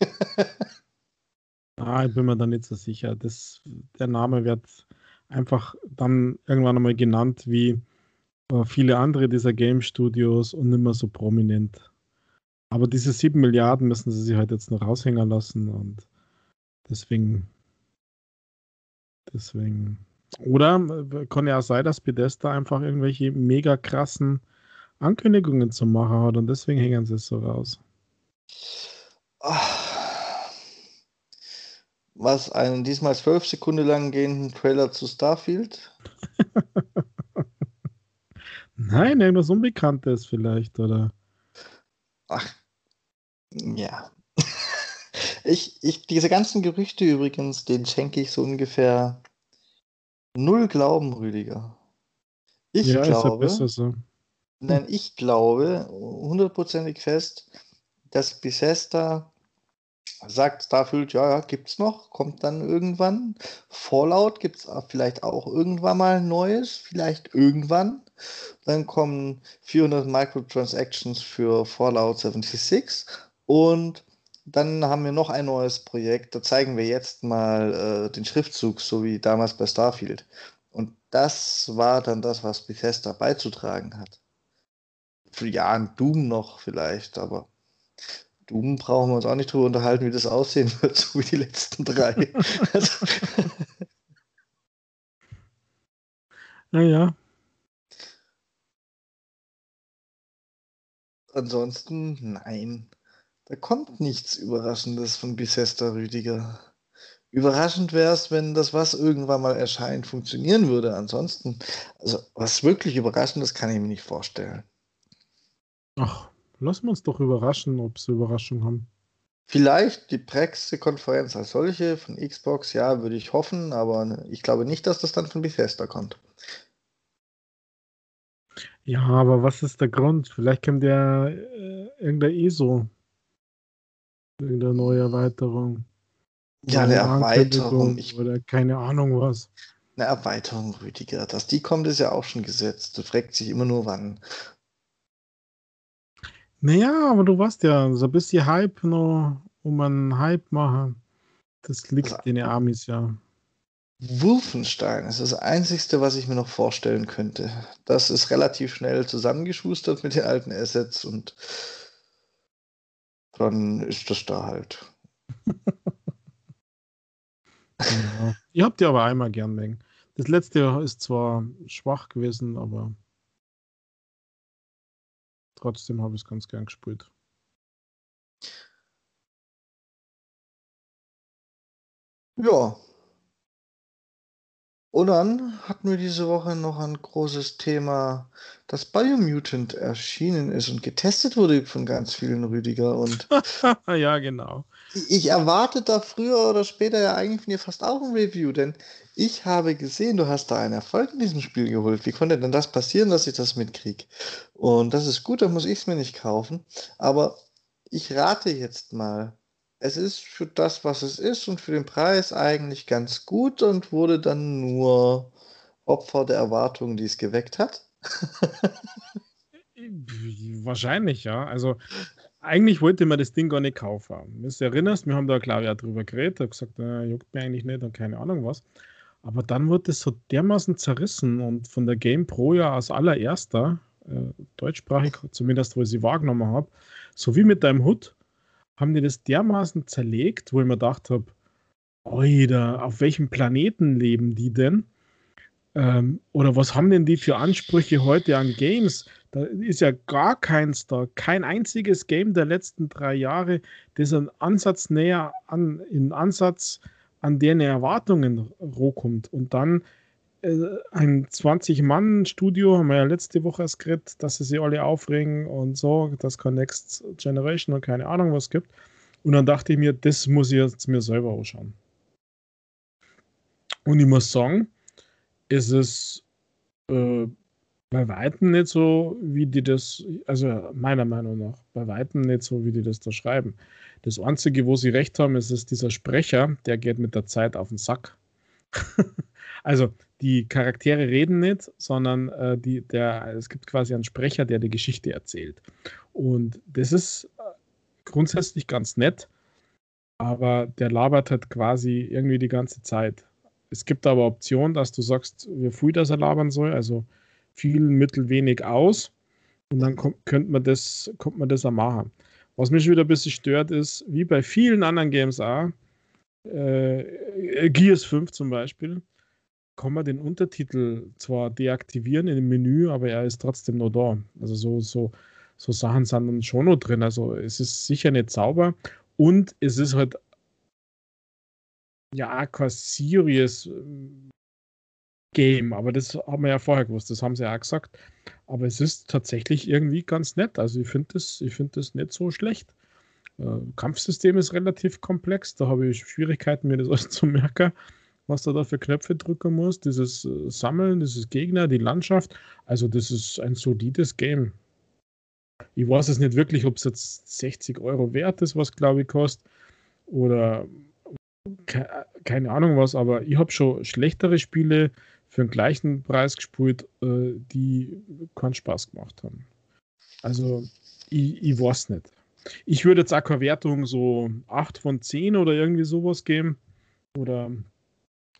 (laughs) ah, ich bin mir da nicht so sicher. Das, der Name wird einfach dann irgendwann einmal genannt wie viele andere dieser Game Studios und nicht mehr so prominent. Aber diese 7 Milliarden müssen sie sich halt jetzt noch raushängen lassen und deswegen. Deswegen. Oder äh, kann ja auch sein, dass Bethesda einfach irgendwelche mega krassen Ankündigungen zu machen hat und deswegen hängen sie es so raus. Was einen diesmal zwölf Sekunden lang gehenden Trailer zu Starfield? (laughs) Nein, irgendwas Unbekanntes vielleicht, oder? Ach, ja. (laughs) Ich, ich, diese ganzen Gerüchte übrigens, denen schenke ich so ungefähr null Glauben, Rüdiger. Ich ja, glaube, ist ja besser so. Nein, ich glaube hundertprozentig fest, dass Bethesda sagt, Starfield, ja, ja, gibt's noch, kommt dann irgendwann. Fallout gibt es vielleicht auch irgendwann mal Neues, vielleicht irgendwann. Dann kommen 400 Microtransactions für Fallout 76 und dann haben wir noch ein neues Projekt. Da zeigen wir jetzt mal äh, den Schriftzug, so wie damals bei Starfield. Und das war dann das, was Bethesda beizutragen hat ja, ein Doom noch vielleicht, aber Doom brauchen wir uns auch nicht drüber unterhalten, wie das aussehen (laughs) wird, so wie die letzten drei. (laughs) naja. Ansonsten, nein. Da kommt nichts Überraschendes von Bethesda Rüdiger. Überraschend wäre es, wenn das, was irgendwann mal erscheint, funktionieren würde. Ansonsten, also was wirklich Überraschendes kann ich mir nicht vorstellen. Ach, lassen wir uns doch überraschen, ob sie Überraschung haben. Vielleicht die Prexi-Konferenz als solche von Xbox, ja, würde ich hoffen, aber ich glaube nicht, dass das dann von Bethesda kommt. Ja, aber was ist der Grund? Vielleicht kommt ja äh, irgendein ESO. Irgendeine neue Erweiterung. Ja, eine Erweiterung. Ich, oder keine Ahnung was. Eine Erweiterung, Rüdiger. Dass die kommt, ist ja auch schon gesetzt. Du fragst sich immer nur wann. Naja, aber du weißt ja, so ein bisschen Hype noch, um einen Hype machen. Das liegt also, in den Amis ja. Wolfenstein ist das Einzige, was ich mir noch vorstellen könnte. Das ist relativ schnell zusammengeschustert mit den alten Assets und dann ist das da halt. (laughs) ja. Ihr habt ja aber einmal gern mengen. Das letzte ist zwar schwach gewesen, aber Trotzdem habe ich es ganz gern gespielt. Ja. Und dann hatten wir diese Woche noch ein großes Thema, dass Biomutant erschienen ist und getestet wurde von ganz vielen Rüdiger. Und (laughs) ja, genau. Ich erwarte da früher oder später ja eigentlich von dir fast auch ein Review, denn ich habe gesehen, du hast da einen Erfolg in diesem Spiel geholt. Wie konnte denn das passieren, dass ich das mitkriege? Und das ist gut, da muss ich es mir nicht kaufen. Aber ich rate jetzt mal. Es ist für das, was es ist und für den Preis eigentlich ganz gut und wurde dann nur Opfer der Erwartungen, die es geweckt hat. (laughs) Wahrscheinlich, ja. Also eigentlich wollte man das Ding gar nicht kaufen. Wenn du erinnerst, wir haben da, glaube ich, auch drüber geredet, habe gesagt, äh, juckt mir eigentlich nicht und keine Ahnung was. Aber dann wurde es so dermaßen zerrissen und von der Game Pro ja als allererster, äh, deutschsprachig zumindest, wo ich sie wahrgenommen habe, so wie mit deinem Hut, haben die das dermaßen zerlegt, wo ich mir gedacht habe, Oida, auf welchem Planeten leben die denn? Ähm, oder was haben denn die für Ansprüche heute an Games? Da ist ja gar keins da, kein einziges Game der letzten drei Jahre, das einen Ansatz näher an, in Ansatz an deren Erwartungen rohkommt. Und dann äh, ein 20-Mann-Studio, haben wir ja letzte Woche erst geredet, dass sie sich alle aufregen und so, dass kein Next Generation und keine Ahnung was gibt. Und dann dachte ich mir, das muss ich jetzt mir selber anschauen. Und ich muss sagen, es ist äh, bei Weitem nicht so, wie die das, also meiner Meinung nach, bei Weitem nicht so, wie die das da schreiben. Das Einzige, wo sie recht haben, ist, ist dieser Sprecher, der geht mit der Zeit auf den Sack. (laughs) also die Charaktere reden nicht, sondern äh, die, der, es gibt quasi einen Sprecher, der die Geschichte erzählt. Und das ist äh, grundsätzlich ganz nett, aber der labert halt quasi irgendwie die ganze Zeit. Es gibt aber Optionen, dass du sagst, wie viel das er labern soll, also viel, mittel, wenig aus. Und dann kommt, könnte man das, kommt man das auch machen. Was mich wieder ein bisschen stört, ist, wie bei vielen anderen Games auch, äh, Gears 5 zum Beispiel, kann man den Untertitel zwar deaktivieren in dem Menü, aber er ist trotzdem noch da. Also so, so, so Sachen sind dann schon noch drin. Also es ist sicher nicht sauber und es ist halt ja kein serious Game, aber das haben wir ja vorher gewusst, das haben sie ja auch gesagt. Aber es ist tatsächlich irgendwie ganz nett. Also ich finde das, find das nicht so schlecht. Äh, Kampfsystem ist relativ komplex, da habe ich Schwierigkeiten, mir das (laughs) alles zu merken, was da für Knöpfe drücken muss. Dieses äh, Sammeln, dieses Gegner, die Landschaft. Also das ist ein solides Game. Ich weiß es nicht wirklich, ob es jetzt 60 Euro wert ist, was glaube ich kostet. Oder keine Ahnung was, aber ich habe schon schlechtere Spiele für den gleichen Preis gespielt, äh, die keinen Spaß gemacht haben. Also, ich, ich weiß nicht. Ich würde jetzt auch keine Wertung so 8 von 10 oder irgendwie sowas geben. Oder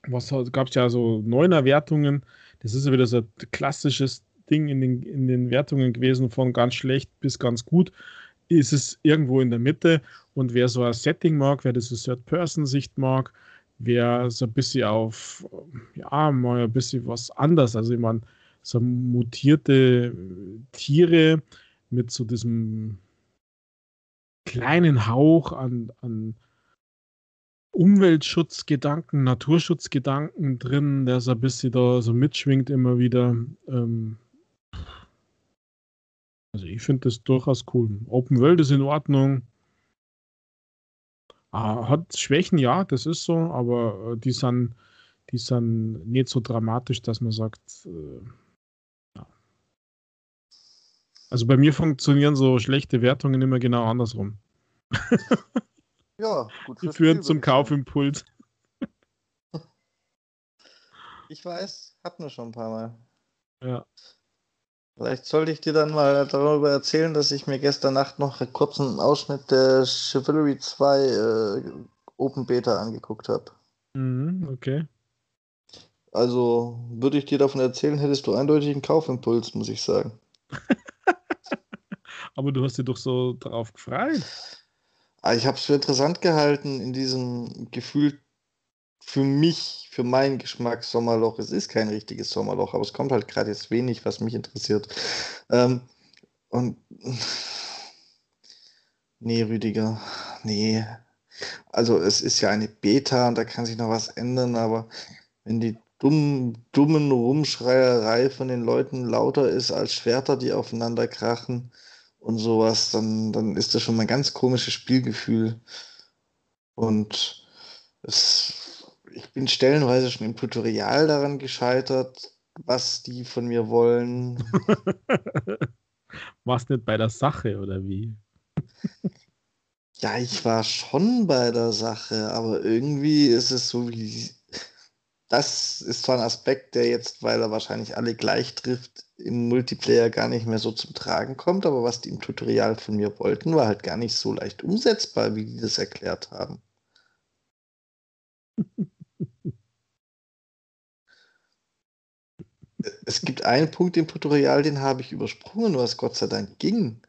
was gab es ja so 9er Wertungen. Das ist ja wieder so ein klassisches Ding in den, in den Wertungen gewesen, von ganz schlecht bis ganz gut. Ist es irgendwo in der Mitte. Und wer so ein Setting mag, wer diese Third-Person-Sicht mag, wäre so ein bisschen auf, ja, mal ein bisschen was anders. Also ich meine, so mutierte Tiere mit so diesem kleinen Hauch an, an Umweltschutzgedanken, Naturschutzgedanken drin, der so ein bisschen da so mitschwingt immer wieder. Ähm, also ich finde das durchaus cool. Open World ist in Ordnung. Ah, hat Schwächen, ja, das ist so, aber äh, die sind, die sind nicht so dramatisch, dass man sagt, äh, ja. Also bei mir funktionieren so schlechte Wertungen immer genau andersrum. ja, gut. Die führen zum Kaufimpuls. (laughs) Ich weiß, hatten wir schon ein paar Mal. Ja. Vielleicht sollte ich dir dann mal darüber erzählen, dass ich mir gestern Nacht noch einen kurzen Ausschnitt der Chivalry 2 äh, Open Beta angeguckt habe. Mhm, okay. Also würde ich dir davon erzählen, hättest du eindeutig einen Kaufimpuls, muss ich sagen. (laughs) Aber du hast dir doch so darauf gefreut. Ah, ich habe es für interessant gehalten, in diesem Gefühl für mich, für meinen Geschmack Sommerloch. Es ist kein richtiges Sommerloch, aber es kommt halt gerade jetzt wenig, was mich interessiert. Ähm, und (sighs) nee, Rüdiger, nee. Also es ist ja eine Beta und da kann sich noch was ändern, aber wenn die dummen, dummen Rumschreierei von den Leuten lauter ist als Schwerter, die aufeinander krachen und sowas, dann, dann ist das schon mal ein ganz komisches Spielgefühl. Und es ich bin stellenweise schon im Tutorial daran gescheitert, was die von mir wollen. (laughs) Warst nicht bei der Sache oder wie? ja, ich war schon bei der Sache, aber irgendwie ist es so wie. Das ist zwar ein Aspekt, der jetzt, weil er wahrscheinlich alle gleich trifft, im Multiplayer gar nicht mehr so zum Tragen kommt, aber was die im Tutorial von mir wollten, war halt gar nicht so leicht umsetzbar, wie die das erklärt haben. (laughs) es gibt einen Punkt im Tutorial, den habe ich übersprungen, was Gott sei Dank ging.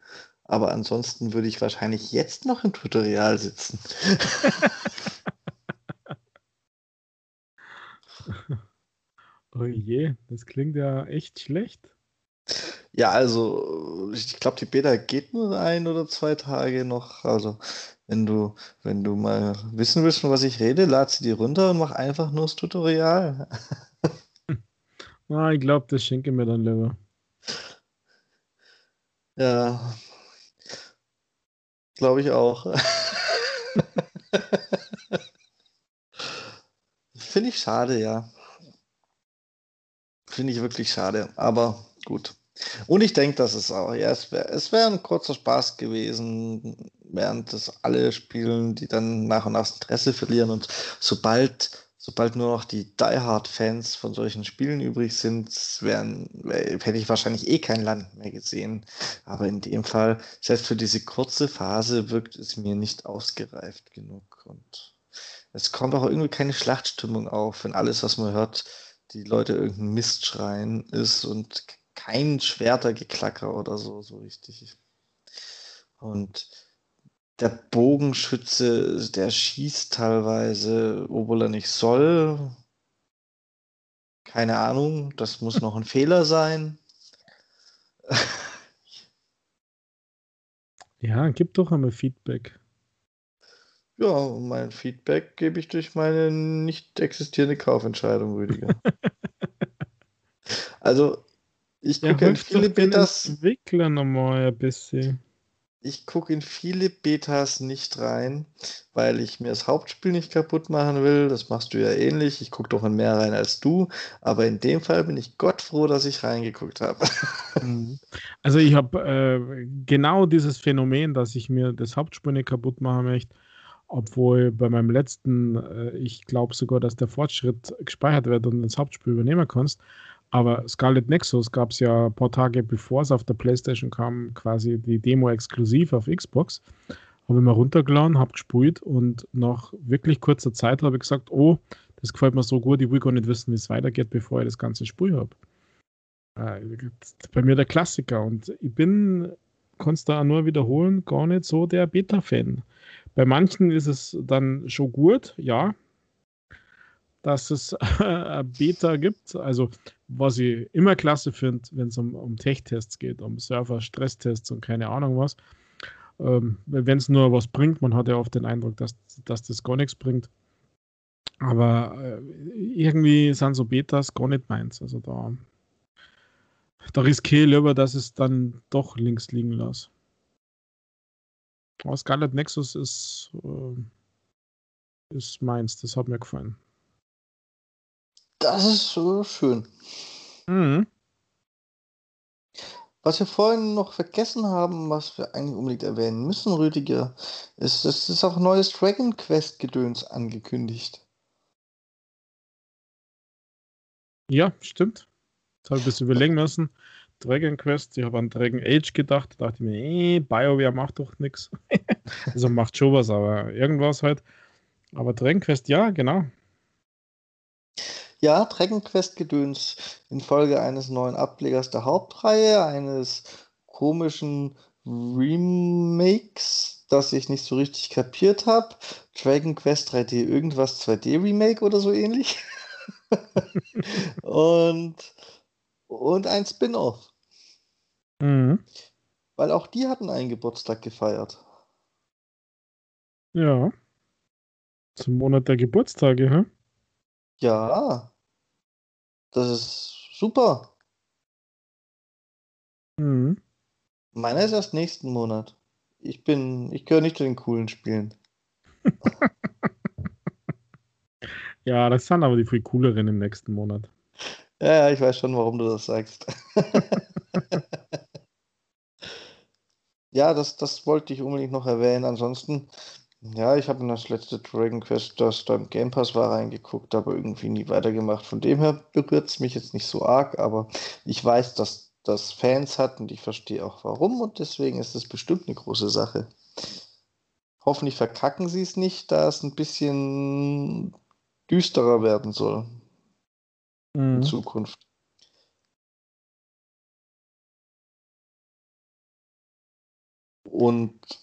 Aber ansonsten würde ich wahrscheinlich jetzt noch im Tutorial sitzen. (laughs) oh je, das klingt ja echt schlecht. Ja, also ich glaube, die Beta geht nur ein oder zwei Tage noch. Also wenn du, wenn du mal wissen willst, von was ich rede, lad sie dir runter und mach einfach nur das Tutorial. (laughs) Ah, ich glaube, das schenke mir dann lieber. Ja. Glaube ich auch. (laughs) Finde ich schade, ja. Finde ich wirklich schade, aber gut. Und ich denke, dass es auch, ja, es wäre es wär ein kurzer Spaß gewesen, während das alle spielen, die dann nach und nach das Interesse verlieren. Und sobald, sobald nur noch die Die Hard-Fans von solchen Spielen übrig sind, wären, hätte ich wahrscheinlich eh kein Land mehr gesehen. Aber in dem Fall, selbst für diese kurze Phase, wirkt es mir nicht ausgereift genug. Und es kommt auch irgendwie keine Schlachtstimmung auf, wenn alles, was man hört, die Leute irgendeinen Mist schreien ist und kein Schwertergeklacker oder so, so richtig. Und der Bogenschütze, der schießt teilweise, obwohl er nicht soll. Keine Ahnung, das muss noch ein Fehler sein. (laughs) Ja, gib doch einmal Feedback. Ja, mein Feedback gebe ich durch meine nicht existierende Kaufentscheidung, Rüdiger. (laughs) also, ich Ja, gucke doch viele den Betas. Entwickler nochmal ein bisschen. Ich gucke in viele Betas nicht rein, weil ich mir das Hauptspiel nicht kaputt machen will. Das machst du ja ähnlich. Ich gucke doch in mehr rein als du. Aber in dem Fall bin ich Gott froh, dass ich reingeguckt habe. (laughs) Mhm. Also ich habe äh, genau dieses Phänomen, dass ich mir das Hauptspiel nicht kaputt machen möchte, obwohl bei meinem letzten, äh, ich glaube sogar, dass der Fortschritt gespeichert wird und das Hauptspiel übernehmen kannst. Aber Scarlet Nexus gab es ja ein paar Tage bevor es auf der Playstation kam, quasi die Demo exklusiv auf Xbox. Habe ich mal runtergeladen, habe gespielt und nach wirklich kurzer Zeit habe ich gesagt, oh, das gefällt mir so gut, ich will gar nicht wissen, wie es weitergeht, bevor ich das ganze Spiel habe. Äh, bei mir der Klassiker und ich bin, kannst da nur wiederholen, gar nicht so der Beta-Fan. Bei manchen ist es dann schon gut, ja, dass es eine (laughs) Beta gibt. Also, was ich immer klasse finde, wenn es um, um Tech-Tests geht, um Server-Stresstests und keine Ahnung was. Ähm, wenn es nur was bringt, man hat ja oft den Eindruck, dass, dass das gar nichts bringt. Aber äh, irgendwie sind so Betas gar nicht meins. Also da, da riskiere ich lieber, dass es dann doch links liegen lasse. Aber Scarlet Nexus ist, äh, ist meins, das hat mir gefallen. Das ist so schön. Mhm. Was wir vorhin noch vergessen haben, was wir eigentlich unbedingt erwähnen müssen, Rüdiger, ist, es ist auch neues Dragon Quest Gedöns angekündigt. Ja, stimmt. Das habe ich ein bisschen überlegen müssen. Dragon Quest, ich habe an Dragon Age gedacht, da dachte ich mir, eh, BioWare macht doch nichts. (laughs) also macht schon was, aber irgendwas halt. Aber Dragon Quest, ja, genau. Ja, Dragon Quest Gedöns infolge eines neuen Ablegers der Hauptreihe, eines komischen Remakes, das ich nicht so richtig kapiert habe. Dragon Quest 3D irgendwas 2D Remake oder so ähnlich. (laughs) und, und ein Spin-off, Mhm. weil auch die hatten einen Geburtstag gefeiert. Ja. Zum Monat der Geburtstage, hä? Ja, das ist super. Mhm. Meiner ist erst nächsten Monat. Ich bin, ich gehöre nicht zu den coolen Spielen. (laughs) Ja, das sind aber die viel cooleren im nächsten Monat. Ja, ich weiß schon, warum du das sagst. (laughs) Ja, das, das wollte ich unbedingt noch erwähnen. Ansonsten, ja, ich habe in das letzte Dragon Quest, das da im Game Pass war, reingeguckt, aber irgendwie nie weitergemacht. Von dem her berührt es mich jetzt nicht so arg, aber ich weiß, dass das Fans hat und ich verstehe auch warum und deswegen ist es bestimmt eine große Sache. Hoffentlich verkacken sie es nicht, da es ein bisschen düsterer werden soll in Mhm. Zukunft. Und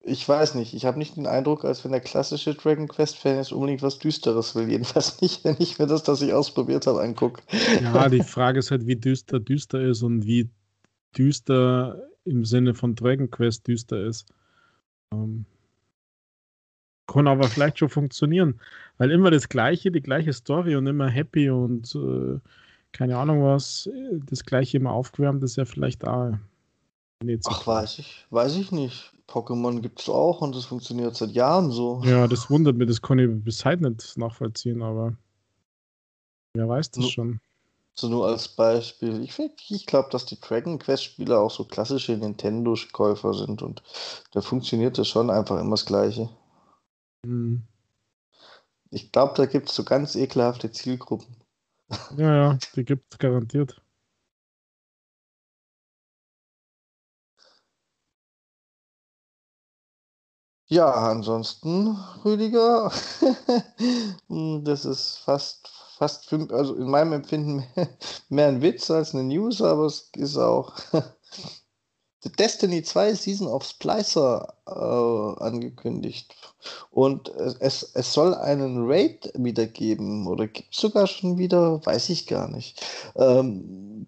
ich weiß nicht, ich habe nicht den Eindruck, als wenn der klassische Dragon Quest-Fan jetzt unbedingt was Düsteres will. (laughs) Jedenfalls nicht, wenn ich mir das, das ich ausprobiert habe, angucke. Ja, die Frage ist halt, wie düster düster ist und wie düster im Sinne von Dragon Quest düster ist. Ähm, kann aber vielleicht schon funktionieren, weil immer das Gleiche, die gleiche Story und immer happy und äh, keine Ahnung was, das Gleiche immer aufgewärmt ist ja vielleicht auch nicht so. Ach, weiß ich, weiß ich nicht. Pokémon gibt es auch und das funktioniert seit Jahren so. Ja, das wundert mich, das kann ich bis heute nicht nachvollziehen, aber wer weiß das No. schon. So nur als Beispiel. Ich, ich glaube, dass die Dragon Quest-Spieler auch so klassische Nintendo-Käufer sind und da funktioniert das schon einfach immer das Gleiche. Hm. Ich glaube, da gibt es so ganz ekelhafte Zielgruppen. Ja, ja, die gibt es garantiert. Ja, ansonsten, Rüdiger, (laughs) hm, das ist fast, fast fünf, also in meinem Empfinden (laughs) mehr ein Witz als eine News, aber es ist auch (laughs) The Destiny 2 Season of Splicer äh, angekündigt. Und es, es, es soll einen Raid wieder geben, oder gibt es sogar schon wieder, weiß ich gar nicht. Ähm,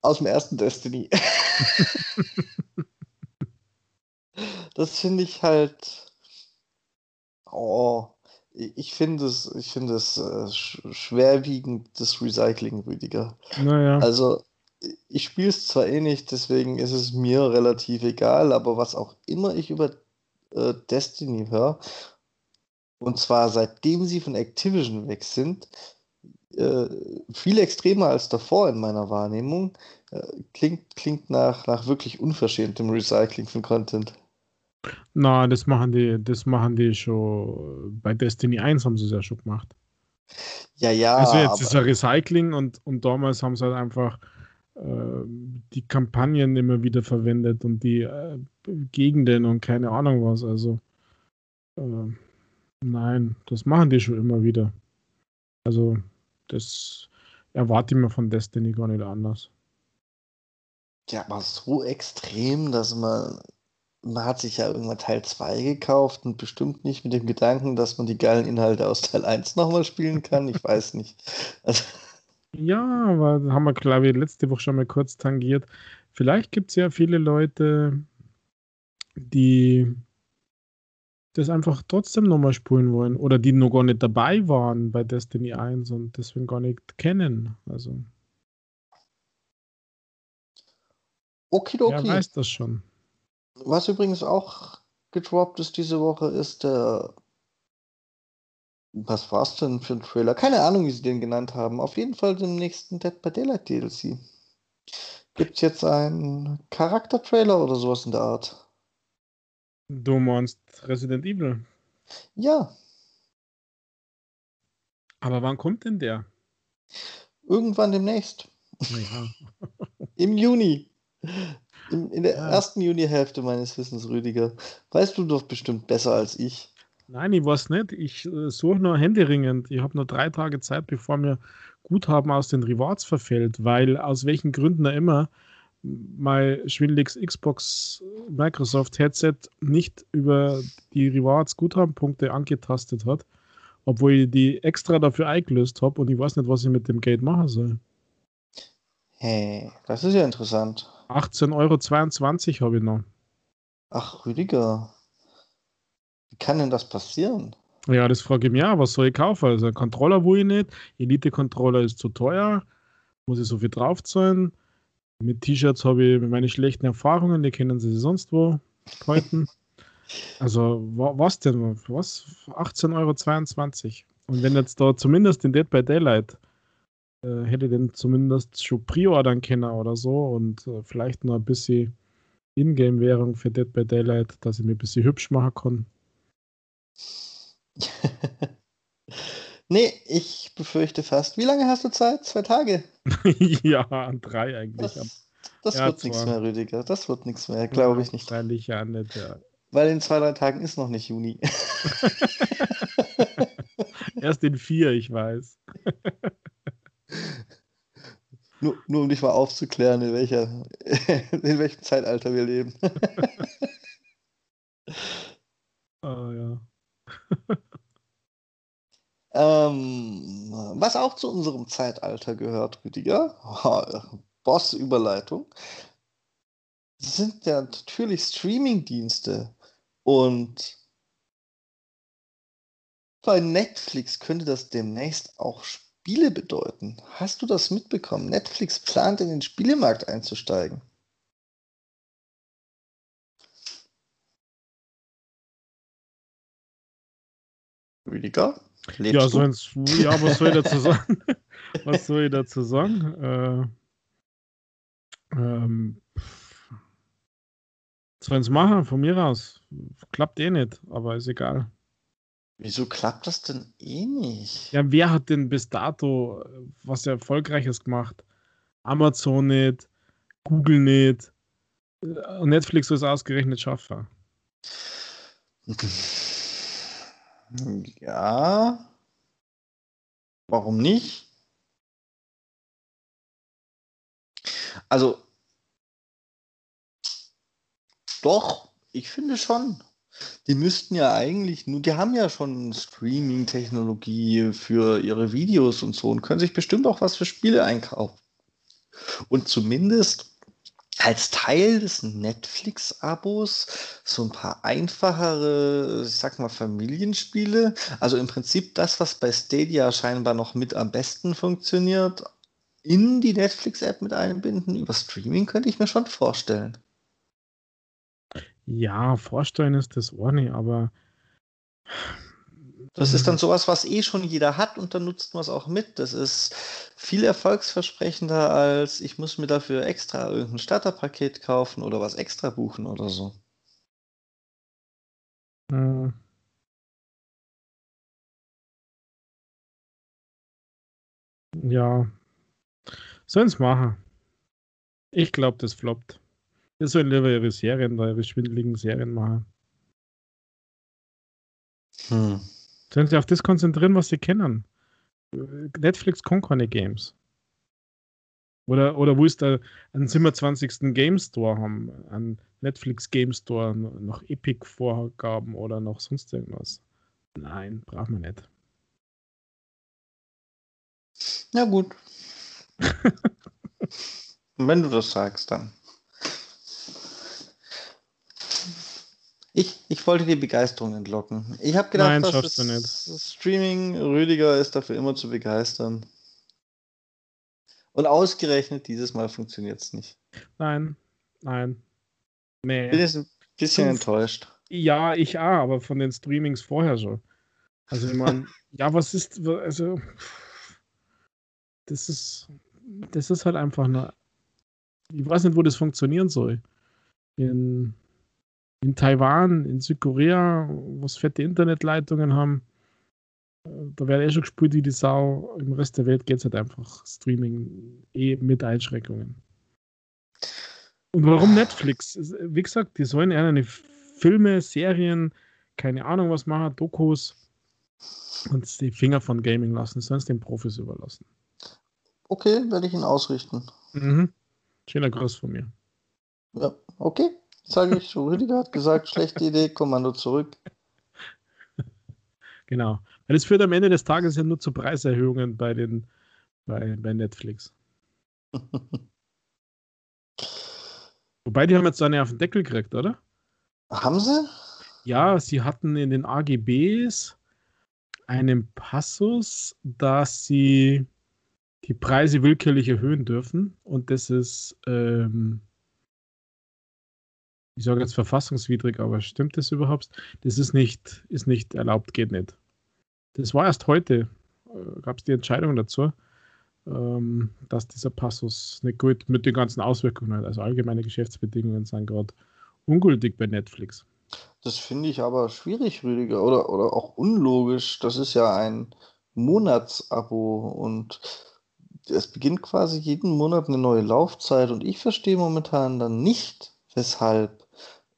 aus dem ersten Destiny. Das finde ich halt. Oh, ich finde es, ich finde es äh, sch schwerwiegendes Recycling, Rüdiger. Naja, Also, ich spiele es zwar eh nicht, deswegen ist es mir relativ egal, aber was auch immer ich über äh, Destiny höre, und zwar seitdem sie von Activision weg sind, äh, viel extremer als davor in meiner Wahrnehmung, äh, klingt, klingt nach, nach wirklich unverschämtem Recycling von Content. Na, das machen die, das machen die schon. Bei Destiny 1 haben sie es ja schon gemacht. Ja, ja, Also jetzt ist ja Recycling und, und damals haben sie halt einfach äh, die Kampagnen immer wieder verwendet und die äh, Gegenden und keine Ahnung was. Also äh, nein, das machen die schon immer wieder. Also das erwarte ich mir von Destiny gar nicht anders. ja, aber so extrem, dass man, man hat sich ja irgendwann Teil 2 gekauft und bestimmt nicht mit dem Gedanken, dass man die geilen Inhalte aus Teil 1 nochmal spielen kann. Ich weiß nicht. (laughs) Also, Ja, aber da haben wir, glaube ich, letzte Woche schon mal kurz tangiert. Vielleicht gibt es ja viele Leute, die das einfach trotzdem nochmal spielen wollen oder die noch gar nicht dabei waren bei Destiny 1 und deswegen gar nicht kennen. Also, wer okidoki. weiß das schon. Was übrigens auch gedroppt ist diese Woche, ist der. Was war's denn für ein Trailer? Keine Ahnung, wie sie den genannt haben. Auf jeden Fall den nächsten Dead by Daylight DLC. Gibt's jetzt einen Charakter-Trailer oder sowas in der Art? Du meinst Resident Evil. Ja, Aber wann kommt denn der? irgendwann demnächst. Naja. (laughs) Im Juni. In, in der Ja. ersten Junihälfte meines Wissens, Rüdiger. Weißt du doch bestimmt besser als ich. Nein, ich weiß nicht. Ich äh, suche nur händeringend. Ich habe nur drei Tage Zeit, bevor mir Guthaben aus den Rewards verfällt, weil aus welchen Gründen auch immer mein schwindeliges Xbox Microsoft Headset nicht über die Rewards Guthabenpunkte angetastet hat, obwohl ich die extra dafür eingelöst habe und ich weiß nicht, was ich mit dem Geld machen soll. Hey, das ist ja interessant. 18,22 Euro habe ich noch. Ach, Rüdiger. Wie kann denn das passieren? Ja, das frage ich mich auch, was soll ich kaufen? Also einen Controller will ich nicht, Elite-Controller ist zu teuer, muss ich so viel draufzahlen. Mit T-Shirts habe ich meine schlechten Erfahrungen, die kennen sie sonst wo halten. (laughs) Also, wa was denn? Was? 18,22 Euro. Und wenn jetzt da zumindest in Dead by Daylight äh, hätte ich den zumindest schon pre-ordern können oder so und äh, vielleicht noch ein bisschen Ingame-Währung für Dead by Daylight, dass ich mir ein bisschen hübsch machen kann. (laughs) nee, ich befürchte fast. Wie lange hast du Zeit? Zwei Tage? (laughs) ja, an drei eigentlich. Das, das Ja, wird nichts mehr, Rüdiger. Das wird nichts mehr, glaube ich nicht. Wahrscheinlich ja nicht, ja. Weil in zwei, drei Tagen ist noch nicht Juni. (laughs) Erst in vier, ich weiß. Nur, nur um dich mal aufzuklären, in, welcher, (laughs) in welchem Zeitalter wir leben. (laughs) Ah, ja. (laughs) Ähm, was auch zu unserem Zeitalter gehört, Rüdiger, Boss-Überleitung, sind ja natürlich Streaming-Dienste. Und bei Netflix könnte das demnächst auch Spiele bedeuten. Hast du das mitbekommen? Netflix plant, in den Spielemarkt einzusteigen. Rüdiger? Ja, so ins, ja, was soll ich dazu (laughs) sagen? (laughs) was soll ich dazu sagen? Äh, ähm, sollen es machen, von mir aus. Klappt eh nicht, aber ist egal. Wieso klappt das denn eh nicht? Ja, wer hat denn bis dato was Erfolgreiches gemacht? Amazon nicht, Google nicht, äh, Netflix ist ausgerechnet schaffen. Ja. Warum nicht? Also, doch, ich finde schon. Die müssten ja eigentlich nur, die haben ja schon Streaming-Technologie für ihre Videos und so und können sich bestimmt auch was für Spiele einkaufen. Und zumindest als Teil des Netflix-Abos so ein paar einfachere, ich sag mal, Familienspiele. Also im Prinzip das, was bei Stadia scheinbar noch mit am besten funktioniert, in die Netflix-App mit einbinden. Über Streaming könnte ich mir schon vorstellen. Ja, vorstellen ist das nicht, aber. Das ist dann sowas, was eh schon jeder hat und dann nutzt man es auch mit. Das ist viel erfolgsversprechender als ich muss mir dafür extra irgendein Starterpaket kaufen oder was extra buchen oder so. Hm. Ja. Sollen es machen. Ich glaube, das floppt. Wir sollen lieber ihre Serien, da ihre schwindeligen Serien machen. Hm. Sollen sie auf das konzentrieren, was sie kennen. Netflix kann keine Games. Oder, oder wo ist da einen 27. Game Store haben, einen Netflix Game Store, noch Epic Vorgaben oder noch sonst irgendwas. Nein, braucht man nicht. Ja, gut. (laughs) Wenn du das sagst, dann. Ich, ich wollte die Begeisterung entlocken. Ich habe gedacht, Nein, dass das Streaming Rüdiger ist dafür immer zu begeistern. Und ausgerechnet dieses Mal funktioniert es nicht. Nein, nein. Nee. Bin jetzt ein bisschen Fünf. enttäuscht. Ja, ich auch, aber von den Streamings vorher schon. Also ich meine, (laughs) ja, was ist, also das ist, das ist halt einfach eine, ich weiß nicht, wo das funktionieren soll. In, in Taiwan, in Südkorea, wo es fette Internetleitungen haben, äh, da wird eh schon gespielt wie die Sau. Im Rest der Welt geht es halt einfach Streaming eh mit Einschränkungen. Und warum Netflix? Wie gesagt, die sollen eher eine Filme, Serien, keine Ahnung was machen, Dokus und die Finger von Gaming lassen, sonst den Profis überlassen. Okay, werde ich ihn ausrichten. Mhm. Schöner Gruß von mir. Ja, okay sage ich, Rüdiger hat gesagt, schlechte Idee, Kommando zurück. Genau. Weil es führt am Ende des Tages ja nur zu Preiserhöhungen bei, den, bei, bei Netflix. (laughs) Wobei, die haben jetzt eine auf den Deckel gekriegt, oder? Haben sie? Ja, sie hatten in den AGBs einen Passus, dass sie die Preise willkürlich erhöhen dürfen. Und das ist ähm, ich sage jetzt verfassungswidrig, aber stimmt das überhaupt? Das ist nicht, ist nicht erlaubt, geht nicht. Das war erst heute, äh, gab es die Entscheidung dazu, ähm, dass dieser Passus nicht gut mit den ganzen Auswirkungen hat. Also allgemeine Geschäftsbedingungen sind gerade ungültig bei Netflix. Das finde ich aber schwierig, Rüdiger, oder, oder auch unlogisch. Das ist ja ein Monatsabo und es beginnt quasi jeden Monat eine neue Laufzeit und ich verstehe momentan dann nicht, weshalb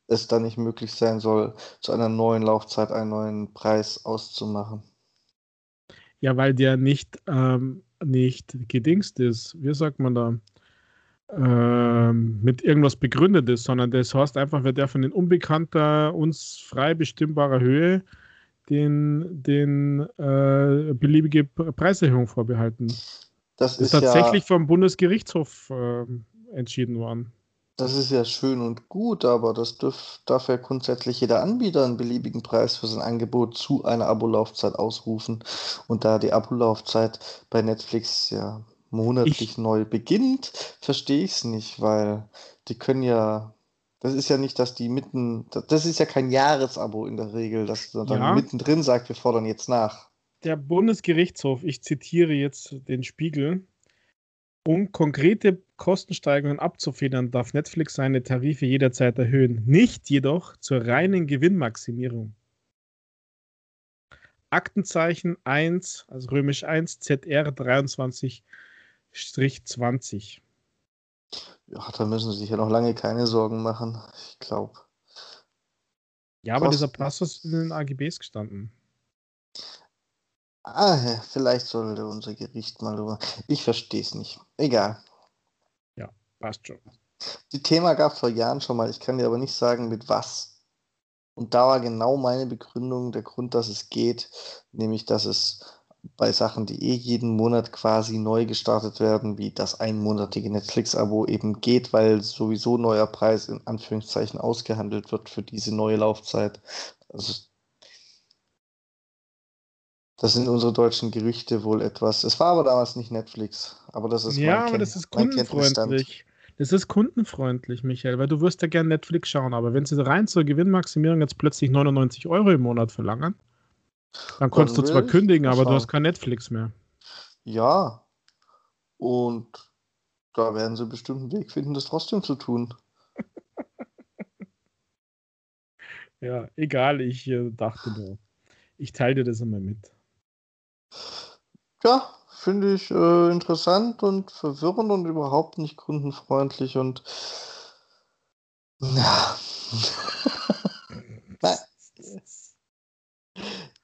es dann nicht möglich sein soll, zu einer neuen Laufzeit einen neuen Preis auszumachen. Ja, weil der nicht, ähm, nicht gedingst ist. Wie sagt man da? Ähm, mit irgendwas begründet ist, sondern das heißt einfach, wird der von den unbekannter, uns frei bestimmbarer Höhe den, den äh, beliebige Preiserhöhung vorbehalten. Das, das ist, tatsächlich ja, vom Bundesgerichtshof äh, entschieden worden. Das ist ja schön und gut, aber das dürf, darf ja grundsätzlich jeder Anbieter einen beliebigen Preis für sein Angebot zu einer Abolaufzeit ausrufen. Und da die Abolaufzeit bei Netflix ja monatlich ich, neu beginnt, verstehe ich es nicht, weil die können ja Das ist ja nicht, dass die mitten, das ist ja kein Jahresabo in der Regel, dass dann ja. mittendrin sagt, wir fordern jetzt nach. Der Bundesgerichtshof, ich zitiere jetzt den Spiegel, um konkrete Kostensteigerungen abzufedern, darf Netflix seine Tarife jederzeit erhöhen, nicht jedoch zur reinen Gewinnmaximierung. Aktenzeichen 1, also römisch 1, ZR 23-20. Ja, da müssen sie sich ja noch lange keine Sorgen machen. Ich glaube. Ja, aber dieser Passus ist in den AGBs gestanden. Ah, vielleicht sollte unser Gericht mal drüber. Ich verstehe es nicht. Egal. Ja, passt schon. Die Thema gab es vor Jahren schon mal. Ich kann dir aber nicht sagen, mit was. Und da war genau meine Begründung der Grund, dass es geht, nämlich dass es bei Sachen, die eh jeden Monat quasi neu gestartet werden, wie das einmonatige Netflix-Abo eben geht, weil sowieso neuer Preis in Anführungszeichen ausgehandelt wird für diese neue Laufzeit. Also das sind unsere deutschen Gerichte wohl etwas. Es war aber damals nicht Netflix, aber das ist Ja, aber das ist kundenfreundlich. Das ist kundenfreundlich, Michael, weil du wirst ja gerne Netflix schauen, aber wenn sie rein zur Gewinnmaximierung jetzt plötzlich 99 Euro im Monat verlangen, dann konntest dann du zwar kündigen, aber du hast kein Netflix mehr. Ja. Und da werden sie bestimmt einen Weg finden, das trotzdem zu tun. (laughs) ja, egal, ich äh, dachte nur. Ich teile dir das immer mit. Ja, finde ich äh, interessant und verwirrend und überhaupt nicht kundenfreundlich und ja. (laughs) Nein.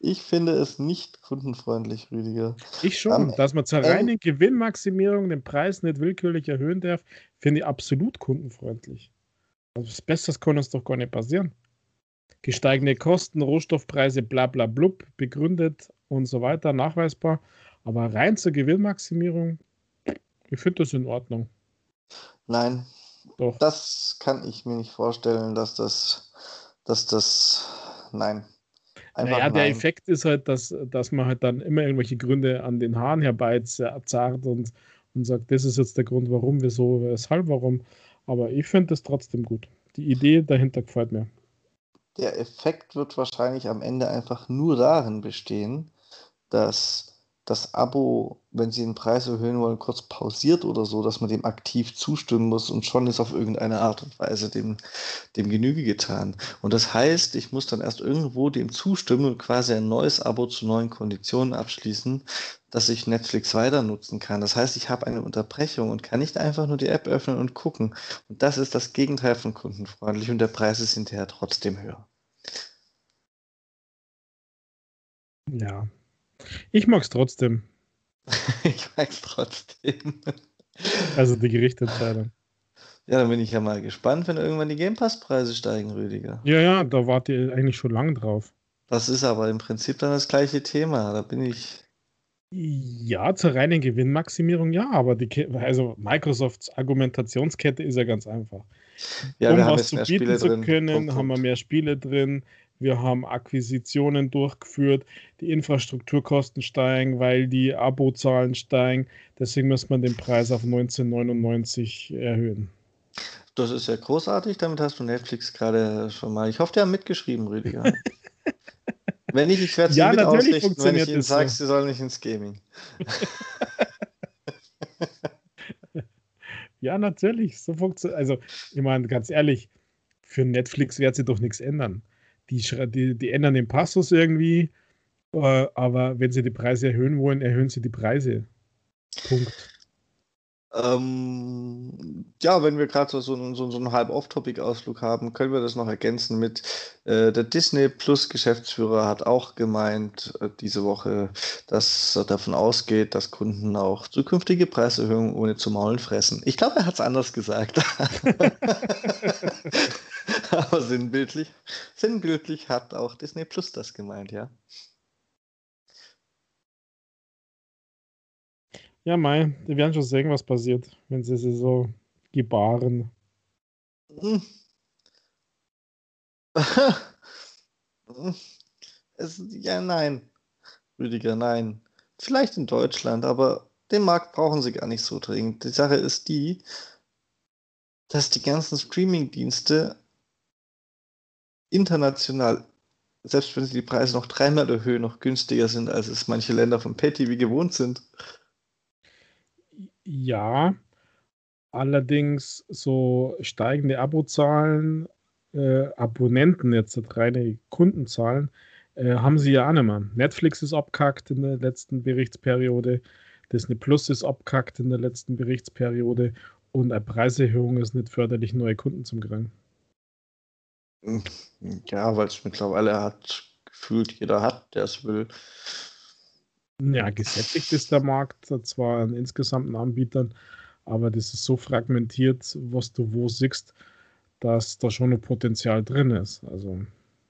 Ich finde es nicht kundenfreundlich, Rüdiger. Ich schon. Am dass man zur reinen Gewinnmaximierung den Preis nicht willkürlich erhöhen darf, finde ich absolut kundenfreundlich. Also was Besseres kann uns doch gar nicht passieren. Gesteigende Kosten, Rohstoffpreise, bla bla blub, begründet und so weiter, nachweisbar. Aber rein zur Gewinnmaximierung, ich finde das in Ordnung. Nein, Doch. das kann ich mir nicht vorstellen, dass das, dass das, nein. Einfach naja, der Effekt ist halt, dass, dass man halt dann immer irgendwelche Gründe an den Haaren herbeizerrt und, und sagt, das ist jetzt der Grund, warum, wieso, weshalb, warum. Aber ich finde das trotzdem gut. Die Idee dahinter gefällt mir. Der Effekt wird wahrscheinlich am Ende einfach nur darin bestehen, dass das Abo, wenn sie den Preis erhöhen wollen, kurz pausiert oder so, dass man dem aktiv zustimmen muss und schon ist auf irgendeine Art und Weise dem, dem Genüge getan. Und das heißt, ich muss dann erst irgendwo dem zustimmen und quasi ein neues Abo zu neuen Konditionen abschließen, dass ich Netflix weiter nutzen kann. Das heißt, ich habe eine Unterbrechung und kann nicht einfach nur die App öffnen und gucken. Und das ist das Gegenteil von kundenfreundlich und der Preis ist hinterher trotzdem höher. Ja, (laughs) ich mag es trotzdem. ich mag es trotzdem. Also die Gerichtsentscheidung. Ja, dann bin ich ja mal gespannt, wenn irgendwann die Game Pass-Preise steigen, Rüdiger. Ja, ja, da wart ihr eigentlich schon lange drauf. Das ist aber im Prinzip dann das gleiche Thema. Da bin ich. Ja, zur reinen Gewinnmaximierung ja, aber die, also Microsofts Argumentationskette ist ja ganz einfach. Ja, um was zu bieten zu können, Punkt, haben wir mehr Spiele drin wir haben Akquisitionen durchgeführt, die Infrastrukturkosten steigen, weil die Abozahlen steigen. Deswegen muss man den Preis auf 1999 erhöhen. Das ist ja großartig, damit hast du Netflix gerade schon mal. Ich hoffe, die haben mitgeschrieben, Rüdiger. (laughs) wenn nicht, ich werde es ja, mit ausrichten, wenn ich ihnen sage, so. sie sollen nicht ins Gaming. (laughs) ja, natürlich. So funktioniert. Also, ich meine, ganz ehrlich, für Netflix wird sie doch nichts ändern die, die, die ändern den Passus irgendwie, äh, aber wenn sie die Preise erhöhen wollen, erhöhen sie die Preise. Punkt. Ähm, ja, wenn wir gerade so, so, so, einen halb Off-Topic-Ausflug haben, können wir das noch ergänzen mit äh, der Disney Plus Geschäftsführer hat auch gemeint äh, diese Woche, dass er davon ausgeht, dass Kunden auch zukünftige Preiserhöhungen ohne zu maulen fressen. Ich glaube, er hat es anders gesagt. (laughs) Aber sinnbildlich, sinnbildlich hat auch Disney Plus das gemeint, ja. Ja, Mai, wir werden schon sehen, was passiert, wenn sie sie so gebaren. (laughs) Es, ja, nein. Rüdiger, nein. Vielleicht in Deutschland, aber den Markt brauchen sie gar nicht so dringend. Die Sache ist die, dass die ganzen Streaming-Dienste international, selbst wenn sie die Preise noch dreimal erhöhen, noch günstiger sind, als es manche Länder von PayTV gewohnt sind. Ja, allerdings so steigende Abozahlen, äh, Abonnenten, jetzt reine Kundenzahlen, äh, haben sie ja auch nicht mehr. Netflix ist abkackt in der letzten Berichtsperiode, Disney Plus ist abkackt in der letzten Berichtsperiode und eine Preiserhöhung ist nicht förderlich, neue Kunden zu kriegen. Ja, weil es mittlerweile hat, gefühlt jeder hat, der es will. Ja, gesättigt ist der Markt zwar an insgesamten Anbietern, aber das ist so fragmentiert, was du wo siehst, dass da schon ein Potenzial drin ist. Also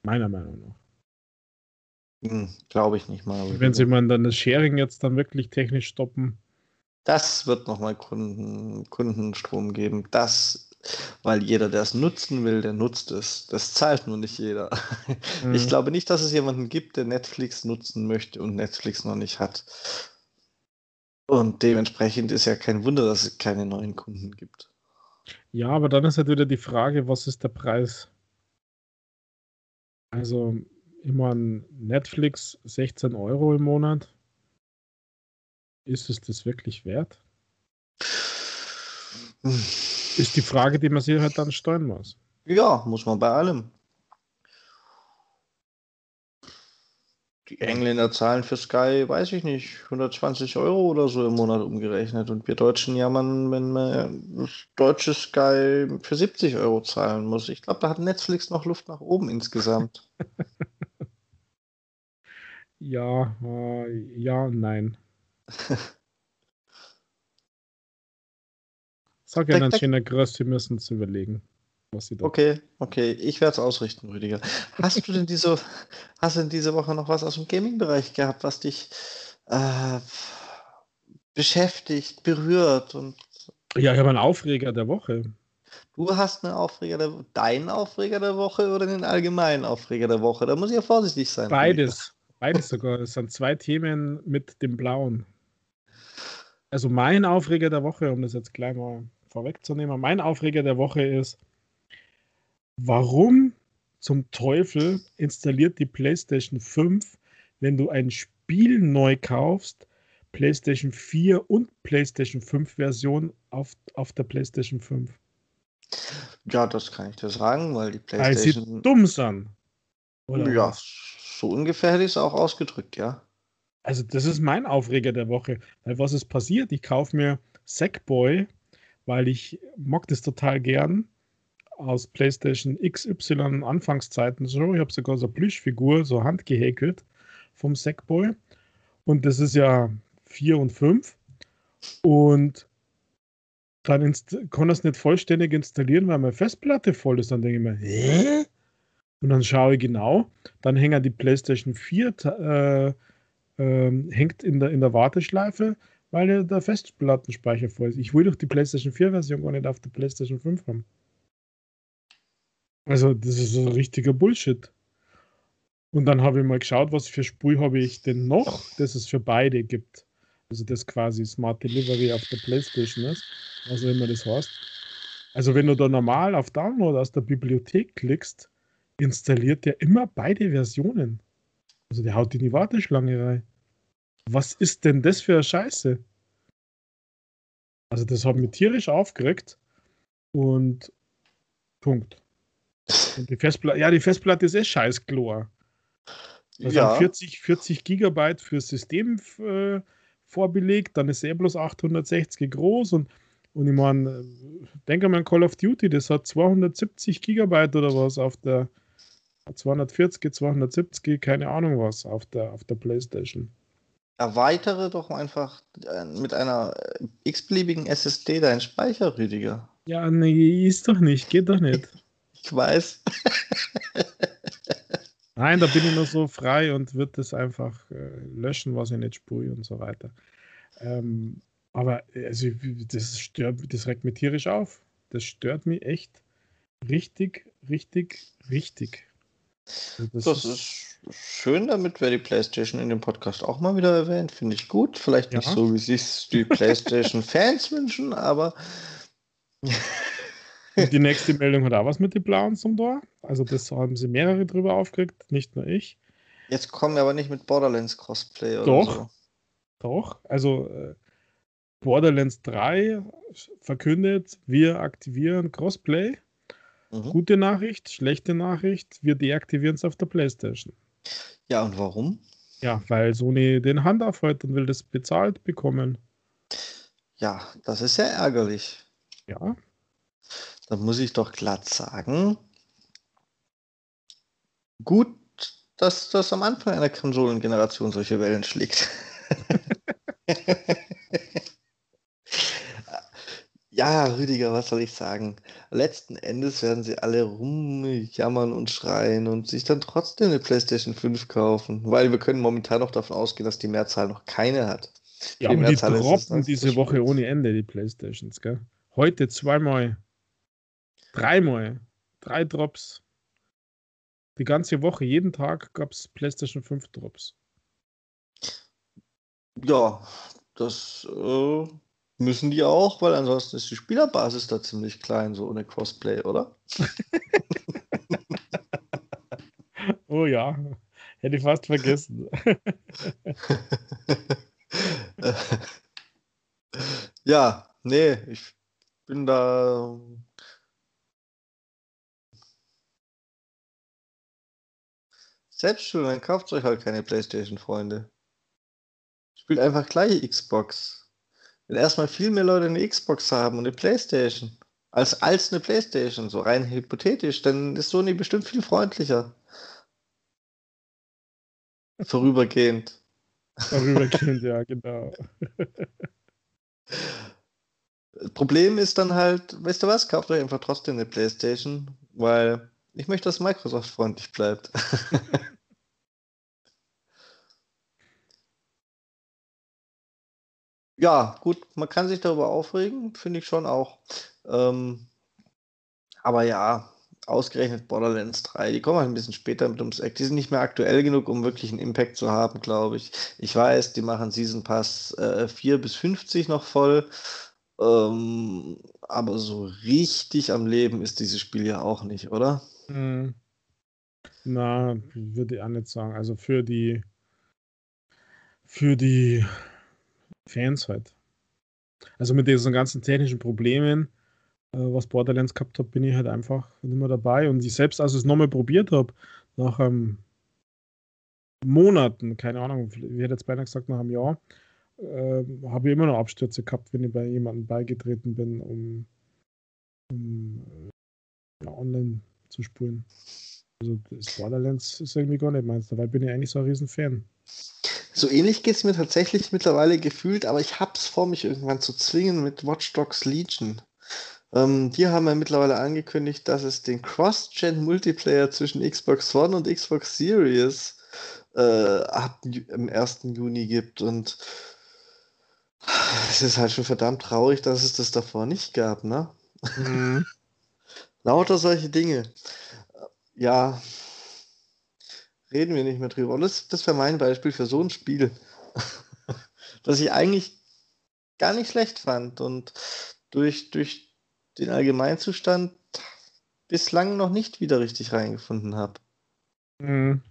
meiner Meinung nach. Hm, Glaube ich nicht mal. Wenn sie mal dann das Sharing jetzt dann wirklich technisch stoppen. Das wird nochmal Kunden, Kundenstrom geben. Das weil jeder, der es nutzen will, der nutzt es. Das zahlt nur nicht jeder. Mhm. Ich glaube nicht, dass es jemanden gibt, der Netflix nutzen möchte und Netflix noch nicht hat. Und dementsprechend ist ja kein Wunder, dass es keine neuen Kunden gibt. Ja, aber dann ist halt wieder die Frage, was ist der Preis? Also, immer Netflix 16 Euro im Monat. Ist es das wirklich wert? Ist die Frage, die man sich halt dann stellen muss. Ja, muss man bei allem. Die Engländer zahlen für Sky, weiß ich nicht, 120 Euro oder so im Monat umgerechnet. Und wir Deutschen jammern, wenn man deutsche Sky für 70 Euro zahlen muss. Ich glaube, da hat Netflix noch Luft nach oben insgesamt. (laughs) ja, äh, ja, nein. (laughs) Sag ja dann schöner Größ, sie müssen es überlegen. Was sie da okay, okay, ich werde es ausrichten, Rüdiger. Hast du denn diese, hast du denn diese Woche noch was aus dem Gaming-Bereich gehabt, was dich äh, beschäftigt, berührt und. Ja, ich habe einen Aufreger der Woche. Du hast einen Aufreger der deinen Aufreger der Woche oder den allgemeinen Aufreger der Woche? Da muss ich ja vorsichtig sein. Beides. Beides sogar. Es sind zwei Themen mit dem Blauen. Also mein Aufreger der Woche, um das jetzt gleich mal vorwegzunehmen. Mein Aufreger der Woche ist, warum zum Teufel installiert die PlayStation 5, wenn du ein Spiel neu kaufst, PlayStation 4 und PlayStation 5 Version auf, auf der PlayStation 5? Ja, das kann ich dir sagen, weil die PlayStation. Weil sie dumm sind. Oder ja, so ungefähr hätte ich es auch ausgedrückt, ja. Also, das ist mein Aufreger der Woche. Weil was ist passiert? Ich kaufe mir Sackboy weil ich mag das total gern aus PlayStation XY Anfangszeiten so. Ich habe sogar so eine Plüschfigur, so handgehäkelt vom Sackboy. Und das ist ja 4 und 5. Und dann kann das nicht vollständig installieren, weil meine Festplatte voll ist. Dann denke ich mir, hä? Und dann schaue ich genau. Dann hängt die PlayStation 4 äh, äh, hängt in der, in der Warteschleife weil der Festplattenspeicher voll ist. Ich will doch die PlayStation 4-Version gar nicht auf der PlayStation 5 haben. Also, das ist so richtiger Bullshit. Und dann habe ich mal geschaut, was für Spur habe ich denn noch, dass es für beide gibt. Also, das quasi Smart Delivery auf der PlayStation ist, was auch immer das heißt. Also, wenn du da normal auf Download aus der Bibliothek klickst, installiert der immer beide Versionen. Also, der haut in die Warteschlange rein. Was ist denn das für eine Scheiße? Also, das hat mich tierisch aufgeregt. Und Punkt. Und die Festplatte, ja, die Festplatte ist eh scheiß Chlor. Also ja. 40, 40 Gigabyte für System äh, vorbelegt, dann ist er bloß 860 groß und, und ich meine, denke mal an Call of Duty, das hat 270 Gigabyte oder was auf der 240, 270, keine Ahnung was auf der, auf der Playstation erweitere doch einfach äh, mit einer äh, x-beliebigen SSD deinen Speicher, Rüdiger. Ja, nee, ist doch nicht, geht doch nicht. (laughs) Ich weiß. (laughs) Nein, da bin ich nur so frei und würde das einfach äh, löschen, was ich nicht spüre und so weiter. Ähm, aber also, das, stört, das regt mich tierisch auf. Das stört mich echt richtig, richtig, richtig. Also das, das ist schön, damit wäre die PlayStation in dem Podcast auch mal wieder erwähnt. Finde ich gut. Vielleicht nicht ja. so, wie sich die (laughs) PlayStation-Fans wünschen, aber. Die nächste Meldung hat auch was mit den Blauen zum Tor. Also das haben sie mehrere drüber aufgeregt, nicht nur ich. Jetzt kommen wir aber nicht mit Borderlands Cosplay oder Doch. so. Doch, also äh, Borderlands 3 verkündet, wir aktivieren Crossplay. Mhm. Gute Nachricht, schlechte Nachricht, wir deaktivieren es auf der Playstation. Ja, und warum? Ja, weil Sony den Hand aufhält und will das bezahlt bekommen. Ja, das ist ja ärgerlich. Ja, Da muss ich doch glatt sagen, gut, dass das am Anfang einer Konsolengeneration solche Wellen schlägt. (laughs) (laughs) Ja, Rüdiger, was soll ich sagen? Letzten Endes werden sie alle rumjammern und schreien und sich dann trotzdem eine PlayStation 5 kaufen, weil wir können momentan noch davon ausgehen, dass die Mehrzahl noch keine hat. ja Für und die droppen dann diese Woche spät. ohne Ende, die Playstations, gell? Heute zweimal, dreimal, drei Drops. Die ganze Woche, jeden Tag gab es PlayStation 5 Drops. Ja, das äh, müssen die auch, weil ansonsten ist die Spielerbasis da ziemlich klein, so ohne Crossplay, oder? (laughs) Oh ja, hätte ich fast vergessen. (laughs) Ja, nee, ich bin da. Selbst schon, dann kauft euch halt keine PlayStation, Freunde. Spielt einfach gleich Xbox. Wenn erstmal viel mehr Leute eine Xbox haben und eine PlayStation, als, als eine PlayStation, so rein hypothetisch, dann ist Sony bestimmt viel freundlicher. Vorübergehend. Vorübergehend, ja, genau. Problem ist dann halt, weißt du was, kauft euch einfach trotzdem eine Playstation, weil ich möchte, dass Microsoft freundlich bleibt. (laughs) ja, gut, man kann sich darüber aufregen, finde ich schon auch. Ähm, aber ja, ausgerechnet Borderlands 3, die kommen halt ein bisschen später mit ums Eck. Die sind nicht mehr aktuell genug, um wirklich einen Impact zu haben, glaube ich. Ich weiß, die machen Season Pass äh, 4 bis 50 noch voll. Ähm, aber so richtig am Leben ist dieses Spiel ja auch nicht, oder? Hm. Na, würde ich auch nicht sagen. Also für die für die Fans halt. Also mit diesen ganzen technischen Problemen, äh, was Borderlands gehabt hat, bin ich halt einfach nicht mehr dabei. Und ich selbst, als ich es nochmal probiert habe, nach ähm, Monaten, keine Ahnung, ich hätte jetzt beinahe gesagt nach einem Jahr, äh, habe ich immer noch Abstürze gehabt, wenn ich bei jemandem beigetreten bin, um, um äh, ja, online zu spulen. Also das Borderlands ist irgendwie gar nicht meins. Dabei bin ich eigentlich so ein Riesenfan. So ähnlich geht es mir tatsächlich mittlerweile gefühlt, aber ich hab's vor, mich irgendwann zu zwingen mit Watch Dogs Legion. Ähm, die haben ja mittlerweile angekündigt, dass es den Cross-Gen-Multiplayer zwischen Xbox One und Xbox Series äh, ab im 1. Juni gibt. Und es ist halt schon verdammt traurig, dass es das davor nicht gab, ne? (laughs) Lauter solche Dinge. Ja, reden wir nicht mehr drüber. Und das, das wäre mein Beispiel für so ein Spiel, (laughs) das ich eigentlich gar nicht schlecht fand und durch, durch den Allgemeinzustand bislang noch nicht wieder richtig reingefunden habe. Mhm.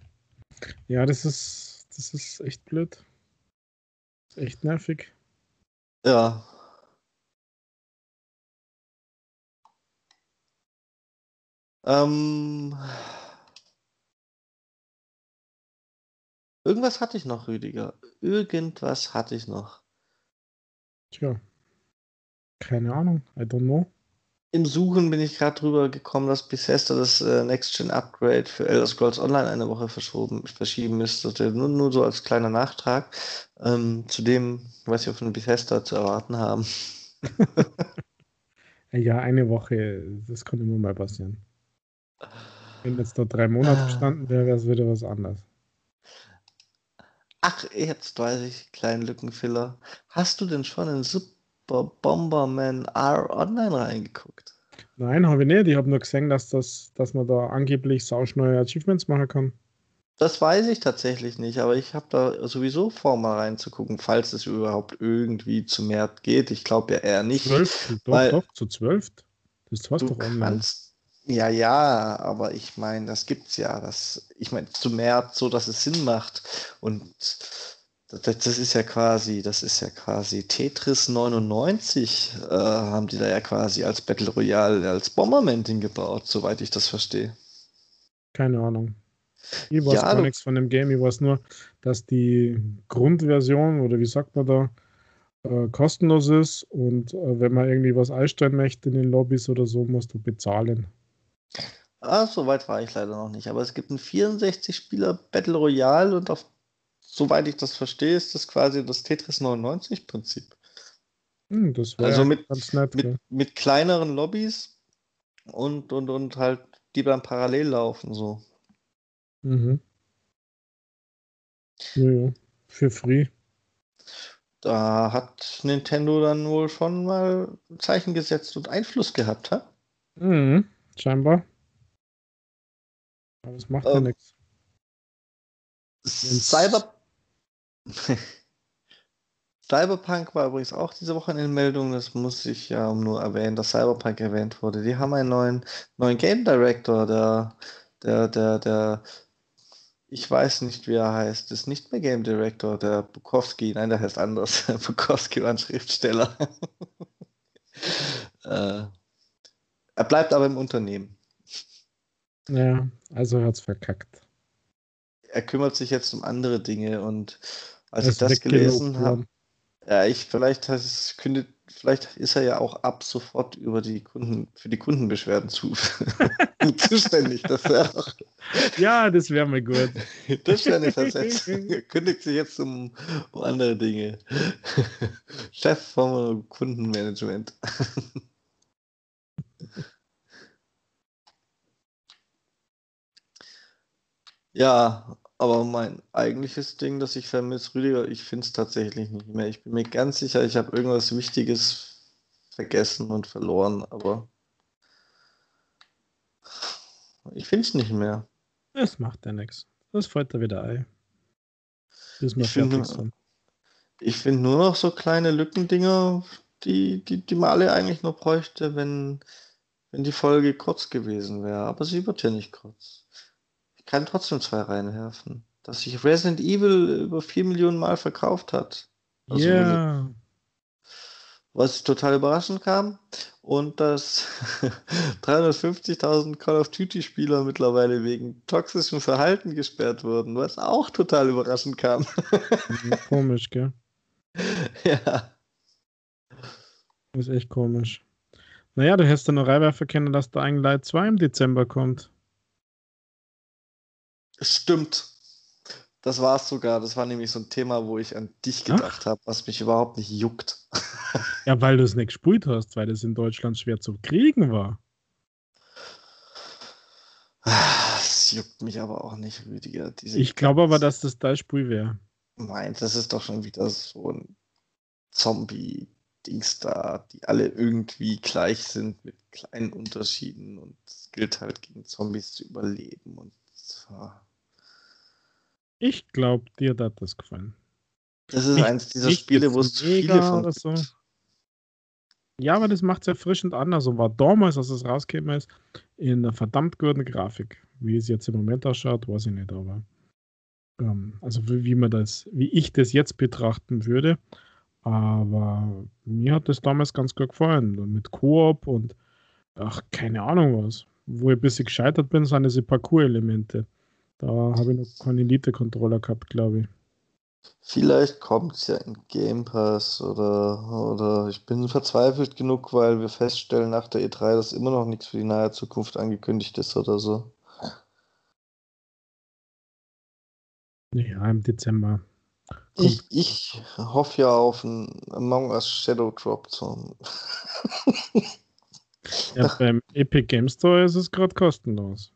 Ja, das ist, das ist echt blöd. Echt nervig. Ja. Ähm, irgendwas hatte ich noch, Rüdiger. Irgendwas hatte ich noch. Tja. Keine Ahnung. I don't know. Im Suchen bin ich gerade drüber gekommen, dass Bethesda das äh, Next-Gen-Upgrade für Elder Scrolls Online eine Woche verschoben, verschieben müsste. Nur, nur so als kleiner Nachtrag ähm, zu dem, was wir von Bethesda zu erwarten haben. (laughs) Ja, eine Woche, das kann immer mal passieren. Wenn jetzt da drei Monate Ah. gestanden wäre, wäre es wieder was anderes. Ach, jetzt weiß ich, kleinen Lückenfiller. Hast du denn schon in Super Bomberman R Online reingeguckt? Nein, habe ich nicht. Ich habe nur gesehen, dass, das, dass man da angeblich sauschneue Achievements machen kann. Das weiß ich tatsächlich nicht, aber ich habe da sowieso vor, mal reinzugucken, falls es überhaupt irgendwie zu mehr geht. Ich glaube ja eher nicht. Zwölf, doch, weil- doch, zu zwölf. Das war's Du doch online. kannst. Ja, ja, aber ich meine, das gibt's ja. Das, ich meine, zu mehr so, dass es Sinn macht. Und das, das ist ja quasi, das ist ja quasi Tetris 99, äh, haben die da ja quasi als Battle Royale, als Bomberman-Ding gebaut, soweit ich das verstehe. Keine Ahnung. Ich weiß Ja, gar nichts von dem Game. Ich weiß nur, dass die Grundversion oder wie sagt man da, äh, kostenlos ist und äh, wenn man irgendwie was einstellen möchte in den Lobbys oder so, musst du bezahlen. Ah, so weit war ich leider noch nicht. Aber es gibt ein 64-Spieler Battle Royale und auf, soweit ich das verstehe, ist das quasi das Tetris 99-Prinzip. Hm, das wäre Also mit- ganz nett. Mit, gell? mit kleineren Lobbys und, und, und halt, die dann parallel laufen, so. Mhm. Ja, ja. Für free. Da hat Nintendo dann wohl schon mal Zeichen gesetzt und Einfluss gehabt, ha? Mhm. Scheinbar. Aber es macht ja Ähm, nichts. Cyber (laughs) Cyberpunk war übrigens auch diese Woche in den Meldungen, das muss ich ja nur erwähnen, dass Cyberpunk erwähnt wurde. Die haben einen neuen, neuen Game Director, der, der, der, der, ich weiß nicht, wie er heißt, ist nicht mehr Game Director, der Bukowski, nein, der heißt anders. (laughs) Bukowski war ein Schriftsteller. (laughs) äh, er bleibt aber im Unternehmen. Ja, also er hat's verkackt. Er kümmert sich jetzt um andere Dinge und als ich das gelesen habe. Ja, ich vielleicht heißt es kündet, vielleicht ist er ja auch ab sofort über die Kunden für die Kundenbeschwerden zu, (laughs) zuständig. Das wäre Ja, das wäre mal gut. das wäre eine Versetzung. (laughs) Er kündigt sich jetzt um, um andere Dinge. Chef vom Kundenmanagement. Ja, aber mein eigentliches Ding, das ich vermisse, Rüdiger, ich finde es tatsächlich nicht mehr. Ich bin mir ganz sicher, ich habe irgendwas Wichtiges vergessen und verloren, aber ich finde es nicht mehr. Das macht ja nichts. Das fällt da wieder ein. Bis Ich finde- finde nur noch so kleine Lückendinger, die, die, die man alle eigentlich nur bräuchte, wenn, wenn die Folge kurz gewesen wäre. Aber sie wird ja nicht kurz. Ich kann trotzdem zwei reinwerfen. Dass sich Resident Evil über vier Millionen Mal verkauft hat. Also Ja, was total überraschend kam. Und dass (laughs) 350.000 Call of Duty-Spieler mittlerweile wegen toxischem Verhalten gesperrt wurden, was auch total überraschend kam. komisch, gell? (laughs) ja. Das ist echt komisch. Naja, du hättest dann noch reinwerfen können, dass Dying Light 2 im Dezember kommt. Stimmt. Das war es sogar. Das war nämlich so ein Thema, wo ich an dich gedacht habe, was mich überhaupt nicht juckt. (laughs) Ja, weil du es nicht gespielt hast, weil das in Deutschland schwer zu kriegen war. Das juckt mich aber auch nicht, Rüdiger. Diese Ich glaube aber, dass das dein Spiel wäre. Nein, das ist doch schon wieder so ein Zombie-Dings da, die alle irgendwie gleich sind mit kleinen Unterschieden und es gilt halt gegen Zombies zu überleben und so. Ich glaube, dir hat das gefallen. Das ist Nicht- eins dieser Spiele, wo es zu viele von oder so. Ja, aber das macht es erfrischend anders und war damals, als es rausgekommen ist, in einer verdammt guten Grafik. Wie es jetzt im Moment ausschaut, weiß ich nicht, aber ähm, also wie, wie man das, wie ich das jetzt betrachten würde. Aber mir hat das damals ganz gut gefallen. Mit Koop und ach, keine Ahnung was. Wo ich ein bisschen gescheitert bin, sind diese Parcours-Elemente. Da habe ich noch keinen Elite-Controller gehabt, glaube ich. Vielleicht kommt es ja in Game Pass oder, oder ich bin verzweifelt genug, weil wir feststellen nach der E3, dass immer noch nichts für die nahe Zukunft angekündigt ist oder so. Ja, im Dezember. Ich, ich hoffe ja auf einen Among Us Shadow Drop zum. Ja, (laughs) beim Epic Game Store ist es gerade kostenlos.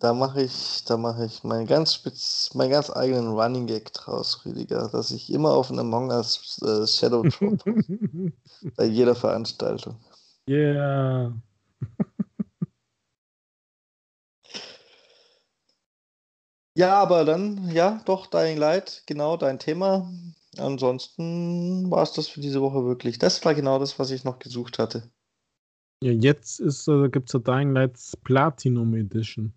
Da mache ich, da mache ich meinen ganz spitz, meinen ganz eigenen Running Gag draus, Rüdiger, dass ich immer auf einen Among Us äh, Shadow (laughs) Drop bei jeder Veranstaltung. yeah. Ja, aber dann, ja, doch, Dying Light, genau dein Thema. Ansonsten war es das für diese Woche wirklich. Das war genau das, was ich noch gesucht hatte. Ja, jetzt äh, gibt es ja Dying Light Platinum Edition.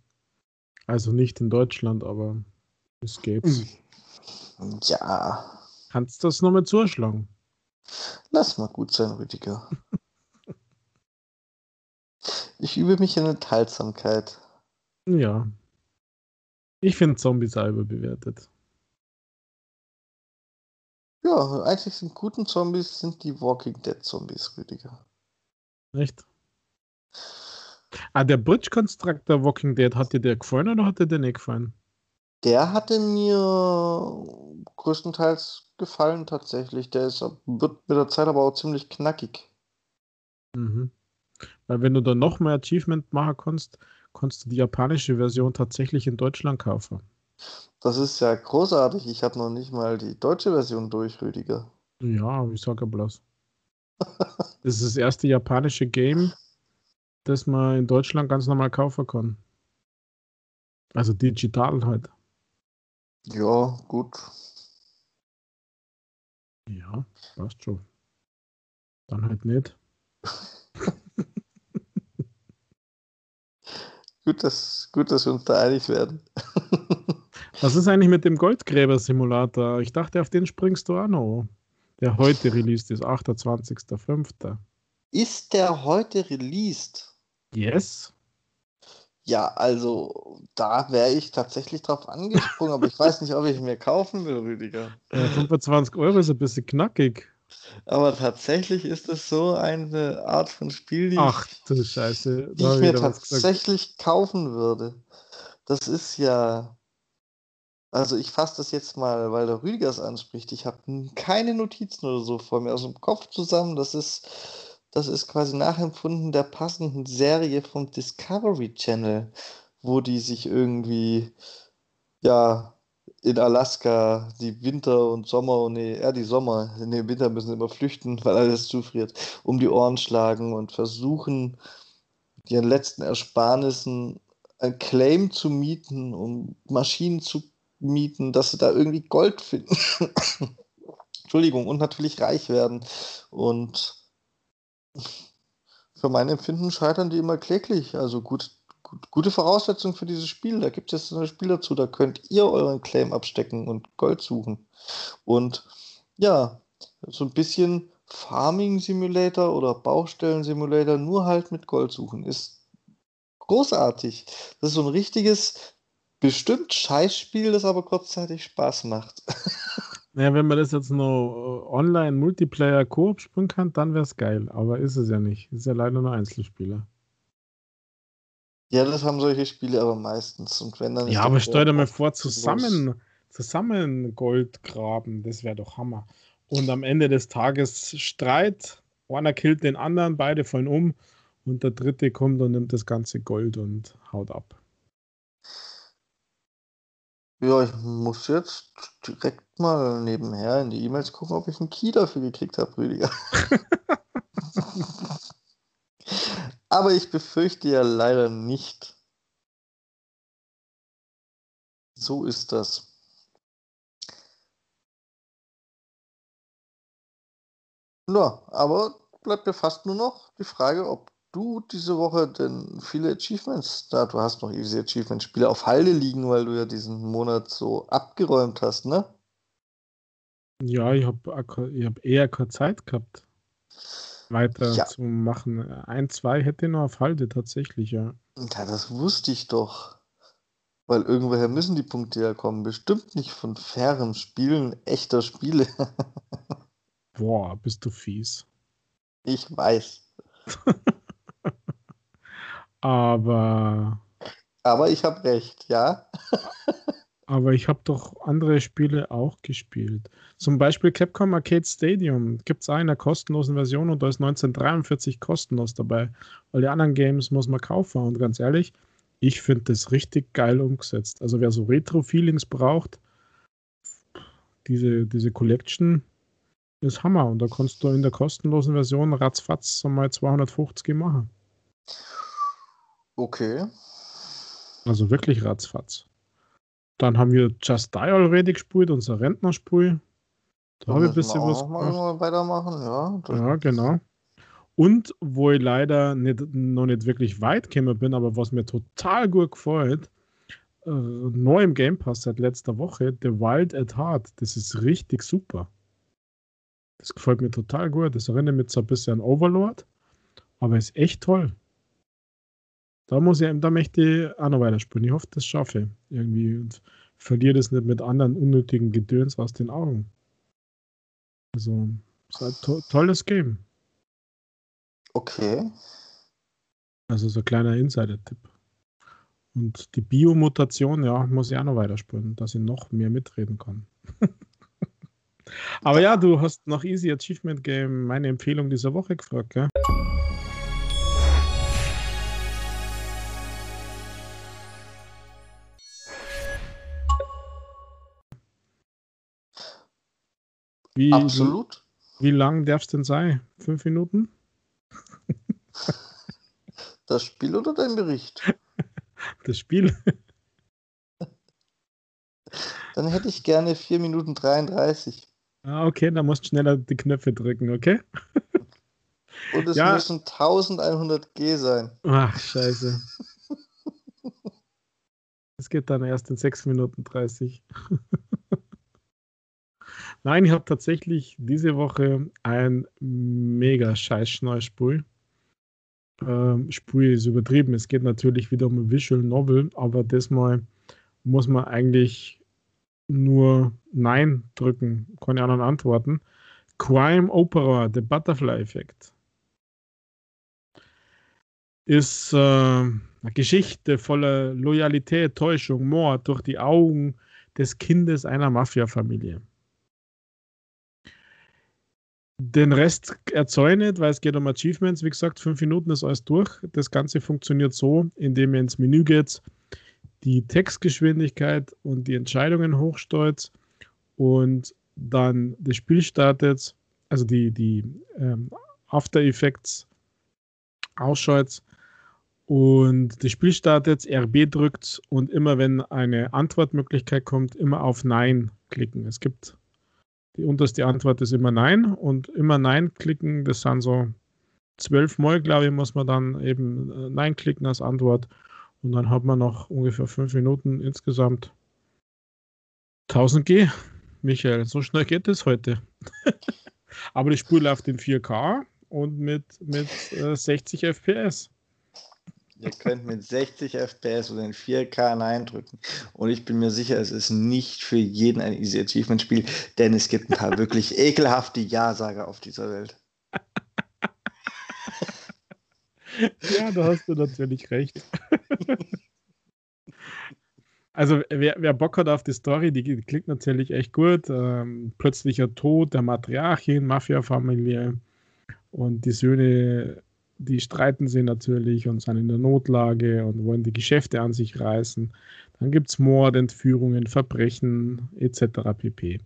Also nicht in Deutschland, aber es gäb's. Ja. Kannst du das nochmal zuschlagen? Lass mal gut sein, Rüdiger. ich übe mich in Enthaltsamkeit. Ja. Ich finde Zombies auch überbewertet. Ja, eigentlich sind guten Zombies sind die Walking Dead Zombies, Rüdiger. Echt? Ah, der Bridge Constructor Walking Dead, hat dir der gefallen oder hat dir der nicht gefallen? Der hatte mir größtenteils gefallen tatsächlich. Der ist, wird mit der Zeit aber auch ziemlich knackig. Mhm. Weil wenn du dann noch mehr Achievement machen kannst, kannst du die japanische Version tatsächlich in Deutschland kaufen. Das ist ja großartig. Ich habe noch nicht mal die deutsche Version durch, Rüdiger. Ja, ich sage bloß. das ist das erste japanische Game, das man in Deutschland ganz normal kaufen kann. Also digital halt. Ja, gut. Ja, passt schon. Dann halt nicht. (laughs) gut, dass, gut, dass wir uns da einig werden. (laughs) Was ist eigentlich mit dem Goldgräber-Simulator? Ich dachte, auf den springst du auch noch. Der heute released ist, 28.05. Ist der heute released? Yes. Ja, also da wäre ich tatsächlich drauf angesprungen, aber ich weiß nicht, ob ich mir kaufen will, Rüdiger. Ja, 25 Euro ist ein bisschen knackig. Aber tatsächlich ist es so eine Art von Spiel, die Ach du Scheiße. Die ich mir tatsächlich kaufen würde. Das ist ja. Also ich fasse das jetzt mal, weil der Rüdiger es anspricht. Ich habe keine Notizen oder so vor mir aus dem Kopf zusammen. Das ist das ist quasi nachempfunden der passenden Serie vom Discovery Channel, wo die sich irgendwie, ja, in Alaska die Winter und Sommer, nee, eher die Sommer, in den Winter müssen immer flüchten, (laughs) weil alles zufriert, um die Ohren schlagen und versuchen, ihren letzten Ersparnissen ein Claim zu mieten, um Maschinen zu mieten, dass sie da irgendwie Gold finden. (laughs) Entschuldigung, und natürlich reich werden. Und für mein Empfinden scheitern die immer kläglich. Also gut, gut, gute Voraussetzung für dieses Spiel. Da gibt es jetzt ein Spiel dazu, da könnt ihr euren Claim abstecken und Gold suchen. Und ja, so ein bisschen Farming Simulator oder Baustellen Simulator, nur halt mit Gold suchen, ist großartig. Das ist so ein richtiges, bestimmt Scheißspiel, das aber kurzzeitig Spaß macht. (laughs) Naja, wenn man das jetzt nur äh, online Multiplayer Koop spielen kann, dann wäre es geil. Aber ist es ja nicht. Ist ja leider nur Einzelspieler. Ja, das haben solche Spiele aber meistens. Und wenn dann ja, aber stell dir mal vor, zusammen, zusammen Gold graben, das wäre doch Hammer. Und am Ende des Tages Streit, einer killt den anderen, beide fallen um und der dritte kommt und nimmt das ganze Gold und haut ab. Ja, ich muss jetzt direkt mal nebenher in die E-Mails gucken, ob ich einen Key dafür gekriegt habe, Rüdiger. (laughs) Aber ich befürchte ja leider nicht. So ist das. Ja, aber bleibt mir fast nur noch die Frage, ob du diese Woche denn viele Achievements da? Du hast noch Easy Achievement-Spiele auf Halde liegen, weil du ja diesen Monat so abgeräumt hast, ne? Ja, ich habe ich hab eher keine Zeit gehabt, weiter ja. zu machen. Ein, zwei hätte ich noch auf Halde tatsächlich, ja. Ja, das wusste ich doch. Weil irgendwoher müssen die Punkte ja kommen. Bestimmt nicht von fairem Spielen echter Spiele. (laughs) Boah, bist du fies. Ich weiß. (laughs) Aber. Aber ich habe recht, ja. (laughs) aber ich habe doch andere Spiele auch gespielt. Zum Beispiel Capcom Arcade Stadium gibt es einer kostenlosen Version und da ist 1943 kostenlos dabei. Weil die anderen Games muss man kaufen. Und ganz ehrlich, ich finde das richtig geil umgesetzt. Also wer so Retro-Feelings braucht, diese, diese Collection ist Hammer. Und da kannst du in der kostenlosen Version ratzfatz mal 250 machen. Okay. Also wirklich ratzfatz. Dann haben wir Just Die Already gespielt, unser Rentnerspiel. Da habe ich ein bisschen was gemacht. Mal weitermachen, ja. Ja, genau. Und wo ich leider nicht, noch nicht wirklich weit gekommen bin, aber was mir total gut gefällt, äh, neu im Game Pass seit letzter Woche, The Wild at Heart. Das ist richtig super. Das gefällt mir total gut. Das erinnert mich so ein bisschen an Overlord, aber ist echt toll. Da muss ich, da möchte ich auch noch weiterspielen. Ich hoffe, das schaffe ich irgendwie und verliere das nicht mit anderen unnötigen Gedöns aus den Augen. Also, ist ein to tolles Game. Okay. Also so ein kleiner Insider-Tipp. Und die Biomutation, ja, muss ich auch noch weiterspielen, dass ich noch mehr mitreden kann. (laughs) Aber ja, du hast nach Easy Achievement Game meine Empfehlung dieser Woche gefragt, gell? Wie, Absolut. Wie, wie lang darf es denn sein? Fünf Minuten? Das Spiel oder dein Bericht? (laughs) Das Spiel. Dann hätte ich gerne 4 Minuten 33. Ah, okay, dann musst du schneller die Knöpfe drücken, okay? (laughs) Und es Ja. müssen 1100 G sein. Ach, scheiße. Es geht dann erst in 6 Minuten 30. (laughs) Nein, ich habe tatsächlich diese Woche ein mega scheiß Spiel. Ähm, Spiel ist übertrieben. Es geht natürlich wieder um ein Visual Novel, aber diesmal muss man eigentlich nur Nein drücken. Keine anderen antworten. Crime Opera, The Butterfly Effect. Ist äh, eine Geschichte voller Loyalität, Täuschung, Mord durch die Augen des Kindes einer Mafia-Familie. Den Rest ich nicht, weil es geht um Achievements. Wie gesagt, fünf Minuten ist alles durch. Das Ganze funktioniert so, indem ihr ins Menü geht, die Textgeschwindigkeit und die Entscheidungen hochsteuert und dann das Spiel startet, also die, die ähm, After Effects ausschaltet und das Spiel startet, RB drückt und immer wenn eine Antwortmöglichkeit kommt, immer auf Nein klicken. Es gibt die unterste Antwort ist immer Nein und immer Nein klicken, das sind so zwölfmal, glaube ich, muss man dann eben äh, Nein klicken als Antwort und dann hat man noch ungefähr fünf Minuten insgesamt 1000 G. Michael, so schnell geht es heute. (laughs) Aber das Spiel läuft in 4K und mit, mit äh, 60 FPS. Ihr könnt mit 60 FPS oder in 4K Nein drücken. Und ich bin mir sicher, es ist nicht für jeden ein Easy Achievement Spiel, denn es gibt ein paar (laughs) wirklich ekelhafte Ja-Sager auf dieser Welt. Ja, da hast du natürlich recht. (laughs) Also, wer, wer Bock hat auf die Story, die, die klingt natürlich echt gut. Ähm, plötzlicher Tod der Matriarchin, Mafia-Familie und die Söhne, die streiten sie natürlich und sind in der Notlage und wollen die Geschäfte an sich reißen. Dann gibt es Mord, Entführungen, Verbrechen etc. pp.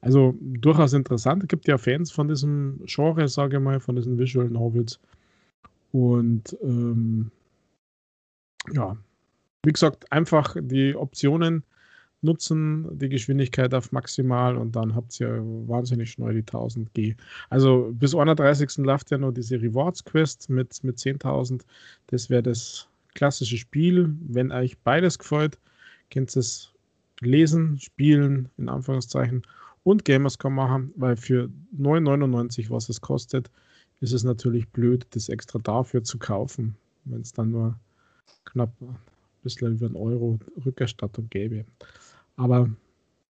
Also durchaus interessant. Es gibt ja Fans von diesem Genre, sage ich mal, von diesen Visual Novels. Und ähm, ja, wie gesagt, einfach die Optionen nutzen, die Geschwindigkeit auf maximal und dann habt ihr wahnsinnig schnell die 1000 G. Also bis 31. läuft ja noch diese Rewards Quest mit, mit 10.000. Das wäre das klassische Spiel. Wenn euch beides gefällt, könnt ihr es lesen, spielen, in Anführungszeichen, und Gamers.com machen, weil für 9,99, was es kostet, ist es natürlich blöd, das extra dafür zu kaufen, wenn es dann nur knapp ein bisschen über einen Euro Rückerstattung gäbe. Aber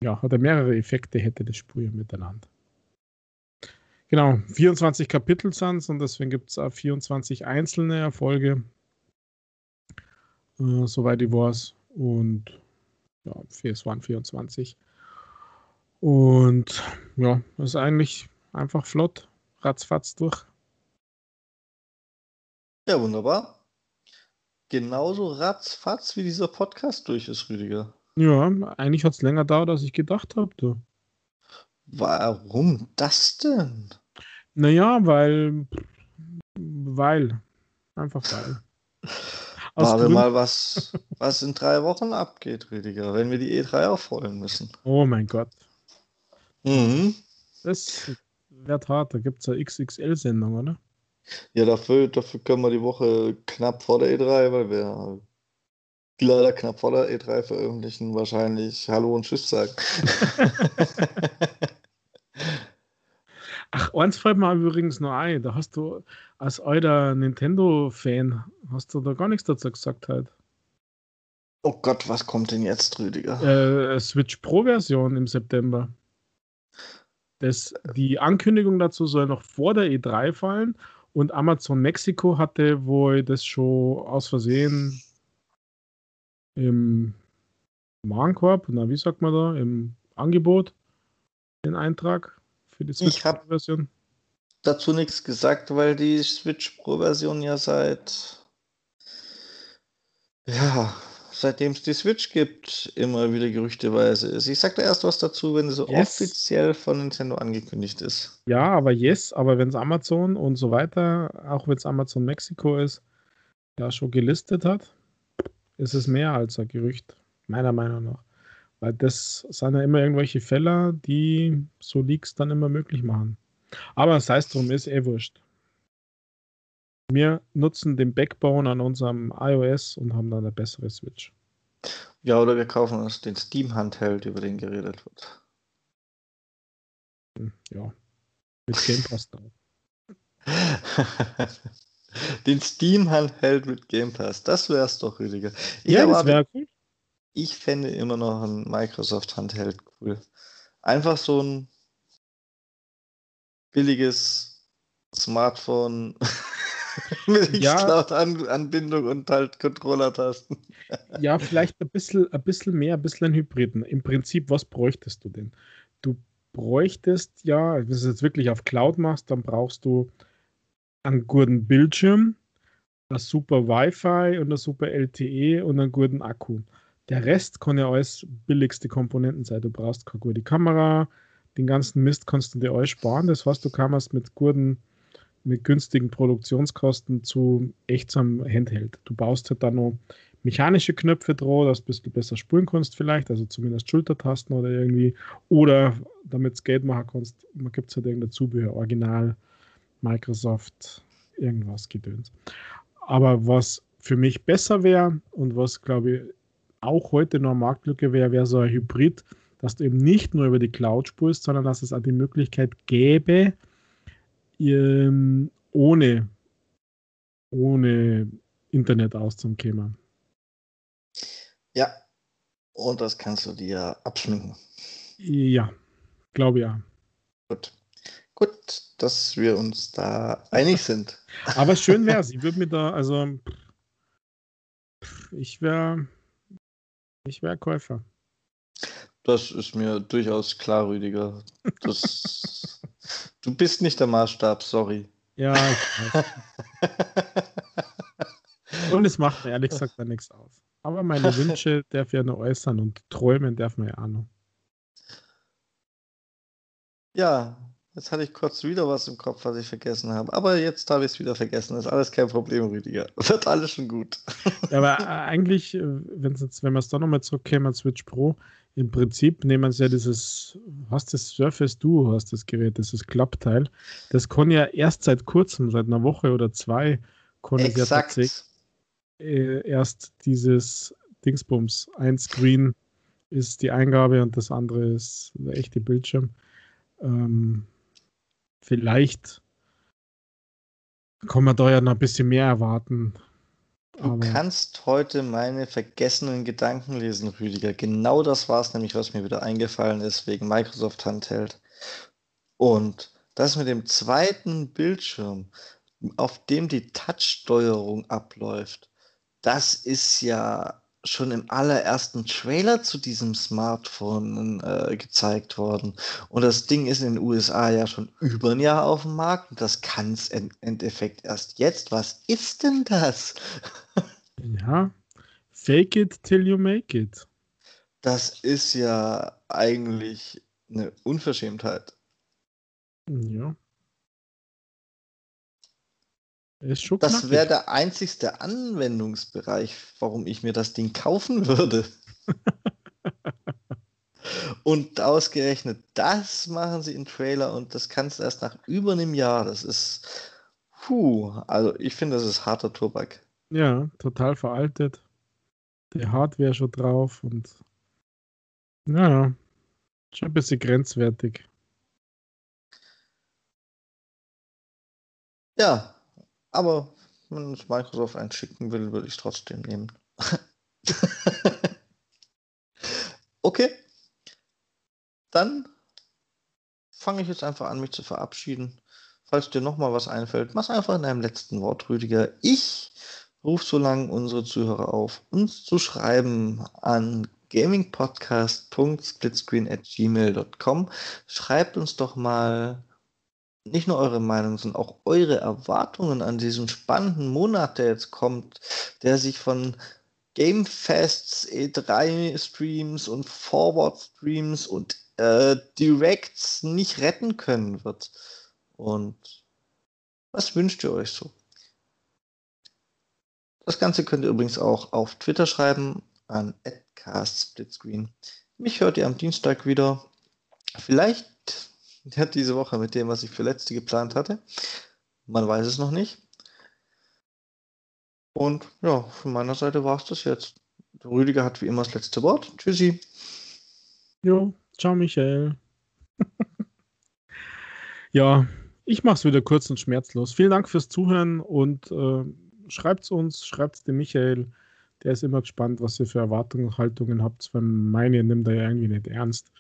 ja, hat er mehrere Effekte, hätte das Spiel miteinander. Genau, 24 Kapitel sind es und deswegen gibt es auch 24 einzelne Erfolge, äh, soweit ich weiß. Und ja, es waren 24. Und ja, ist eigentlich einfach flott, ratzfatz durch. Ja, wunderbar. Genauso ratzfatz wie dieser Podcast durch ist, Rüdiger. Ja, eigentlich hat es länger dauert, als ich gedacht habe. Warum das denn? Naja, weil. Weil. Einfach weil. Aus Warte Gründen- mal, was, was in drei Wochen abgeht, Rüdiger, wenn wir die E3 aufrollen müssen. Oh mein Gott. Mhm. Das wird hart. Da gibt es eine XXL-Sendung, oder? Ja, dafür, dafür können wir die Woche knapp vor der E3, weil wir leider knapp vor der E3 veröffentlichen, wahrscheinlich Hallo und Tschüss sagen. (laughs) Ach, eins fällt mir übrigens noch ein. Da hast du als alter Nintendo-Fan, hast du da gar nichts dazu gesagt halt. Oh Gott, was kommt denn jetzt, Rüdiger? Äh, Switch Pro-Version im September. Das, die Ankündigung dazu soll noch vor der E3 fallen und Amazon Mexiko hatte wohl das schon aus Versehen im Warenkorb, na wie sagt man da, im Angebot, den Eintrag für die Switch Pro-Version. Dazu nichts gesagt, weil die Switch Pro-Version ja seit ja, seitdem es die Switch gibt, immer wieder gerüchteweise ist. Ich sag da erst was dazu, wenn es yes. offiziell von Nintendo angekündigt ist. Ja, aber yes, aber wenn es Amazon und so weiter, auch wenn es Amazon Mexiko ist, ja schon gelistet hat, ist es mehr als ein Gerücht, meiner Meinung nach. Weil das sind ja immer irgendwelche Fälle, die so Leaks dann immer möglich machen. Aber sei es drum, ist eh wurscht. Wir nutzen den Backbone an unserem iOS und haben dann eine bessere Switch. Ja, oder wir kaufen uns den Steam-Handheld, über den geredet wird. Hm, ja, mit Game Pass (laughs) drauf. (laughs) den Steam-Handheld mit Game Pass, das wär's doch, Rüdiger. Ich ja, das wäre cool. Ich fände immer noch ein Microsoft-Handheld cool. Einfach so ein billiges Smartphone (laughs) mit ja. Cloud-Anbindung und halt Controller-Tasten. (laughs) ja, vielleicht ein bisschen, ein bisschen mehr, ein bisschen ein Hybriden. Im Prinzip, was bräuchtest du denn? Du bräuchtest ja, wenn du es jetzt wirklich auf Cloud machst, dann brauchst du einen guten Bildschirm, ein super Wi-Fi und ein super LTE und einen guten Akku. Der Rest kann ja alles billigste Komponenten sein. Du brauchst keine gute Kamera, den ganzen Mist kannst du dir alles sparen. Das heißt, du kannst mit guten, mit günstigen Produktionskosten zu echtsam Handheld. Du baust halt dann noch mechanische Knöpfe drauf, dass du ein bisschen besser spulen kannst vielleicht, also zumindest Schultertasten oder irgendwie, oder damit es Geld machen kannst, man gibt es halt irgendein Zubehör, Original, Microsoft, irgendwas gedöns. Aber was für mich besser wäre und was, glaube ich, auch heute noch Marktlücke wäre, wäre so ein Hybrid, dass du eben nicht nur über die Cloud spulst, sondern dass es auch die Möglichkeit gäbe, ähm, ohne, ohne Internet auszukommen. Ja, und das kannst du dir abschminken. Ja, glaube ja. Gut. Gut, dass wir uns da einig sind. (laughs) Aber schön wäre es. Ich würde mir da, also ich wäre ich wäre Käufer. Das ist mir durchaus klar, Rüdiger. Das, (laughs) du bist nicht der Maßstab, sorry. Ja, ich weiß. (laughs) Und es macht mir ehrlich gesagt dann nichts aus. Aber meine Wünsche darf ja nur äußern und träumen darf man ja auch noch. Ja, Jetzt hatte ich kurz wieder was im Kopf, was ich vergessen habe. Aber jetzt habe ich es wieder vergessen. Das ist alles kein Problem, Rüdiger. (laughs) Wird alles schon gut. Ja, aber äh, eigentlich, äh, wenn's jetzt, wenn wir es doch nochmal zurückkämen an Switch Pro, im Prinzip nehmen wir ja dieses, hast das Surface Duo, hast das Gerät, dieses Klappteil. Das kann ja erst seit kurzem, seit einer Woche oder zwei, kann es ja tatsächlich äh, erst dieses Dingsbums. Ein Screen ist die Eingabe und das andere ist der echte Bildschirm. Ähm, vielleicht kann man da ja noch ein bisschen mehr erwarten. Du Aber kannst heute meine vergessenen Gedanken lesen, Rüdiger. Genau das war es nämlich, was mir wieder eingefallen ist wegen Microsoft Handheld. Und das mit dem zweiten Bildschirm, auf dem die Touch-Steuerung abläuft, das ist ja schon im allerersten Trailer zu diesem Smartphone äh, gezeigt worden. Und das Ding ist in den USA ja schon über ein Jahr auf dem Markt. Und das kann es im Endeffekt erst jetzt. Was ist denn das? (laughs) ja, fake it till you make it. Das ist ja eigentlich eine Unverschämtheit. Ja. Das wäre der einzigste Anwendungsbereich, warum ich mir das Ding kaufen würde. (laughs) und ausgerechnet das machen sie im Trailer und das kannst du erst nach über einem Jahr. Das ist. Puh, also ich finde, das ist harter Tobak. Ja, total veraltet. Die Hardware schon drauf und ja, schon ein bisschen grenzwertig. Ja, aber wenn es Microsoft einschicken will, würde ich trotzdem nehmen. (laughs) okay. Dann fange ich jetzt einfach an, mich zu verabschieden. Falls dir nochmal was einfällt, mach einfach in deinem letzten Wort, Rüdiger. Ich rufe so lange unsere Zuhörer auf, uns zu schreiben an gamingpodcast.splitscreen.gmail.com. Schreibt uns doch mal nicht nur eure Meinung, sondern auch eure Erwartungen an diesen spannenden Monat, der jetzt kommt, der sich von Gamefests, E3-Streams und Forward-Streams und äh, Directs nicht retten können wird. Und was wünscht ihr euch so? Das Ganze könnt ihr übrigens auch auf Twitter schreiben an @castsplitscreen. Mich hört ihr am Dienstag wieder. Vielleicht (laughs) diese Woche mit dem, was ich für letzte geplant hatte. Man weiß es noch nicht. Und ja, von meiner Seite war es das jetzt. Der Rüdiger hat wie immer das letzte Wort. Tschüssi. Jo, ciao Michael. (laughs) ja, ich mache es wieder kurz und schmerzlos. Vielen Dank fürs Zuhören und äh, schreibt es uns, schreibt es dem Michael. Der ist immer gespannt, was ihr für Erwartungshaltungen habt, weil meine nimmt er ja irgendwie nicht ernst.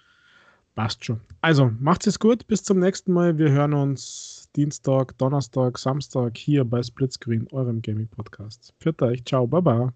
Passt schon. Also, macht es gut. Bis zum nächsten Mal. Wir hören uns Dienstag, Donnerstag, Samstag hier bei Splitscreen, eurem Gaming-Podcast. Für euch. Ciao. Baba.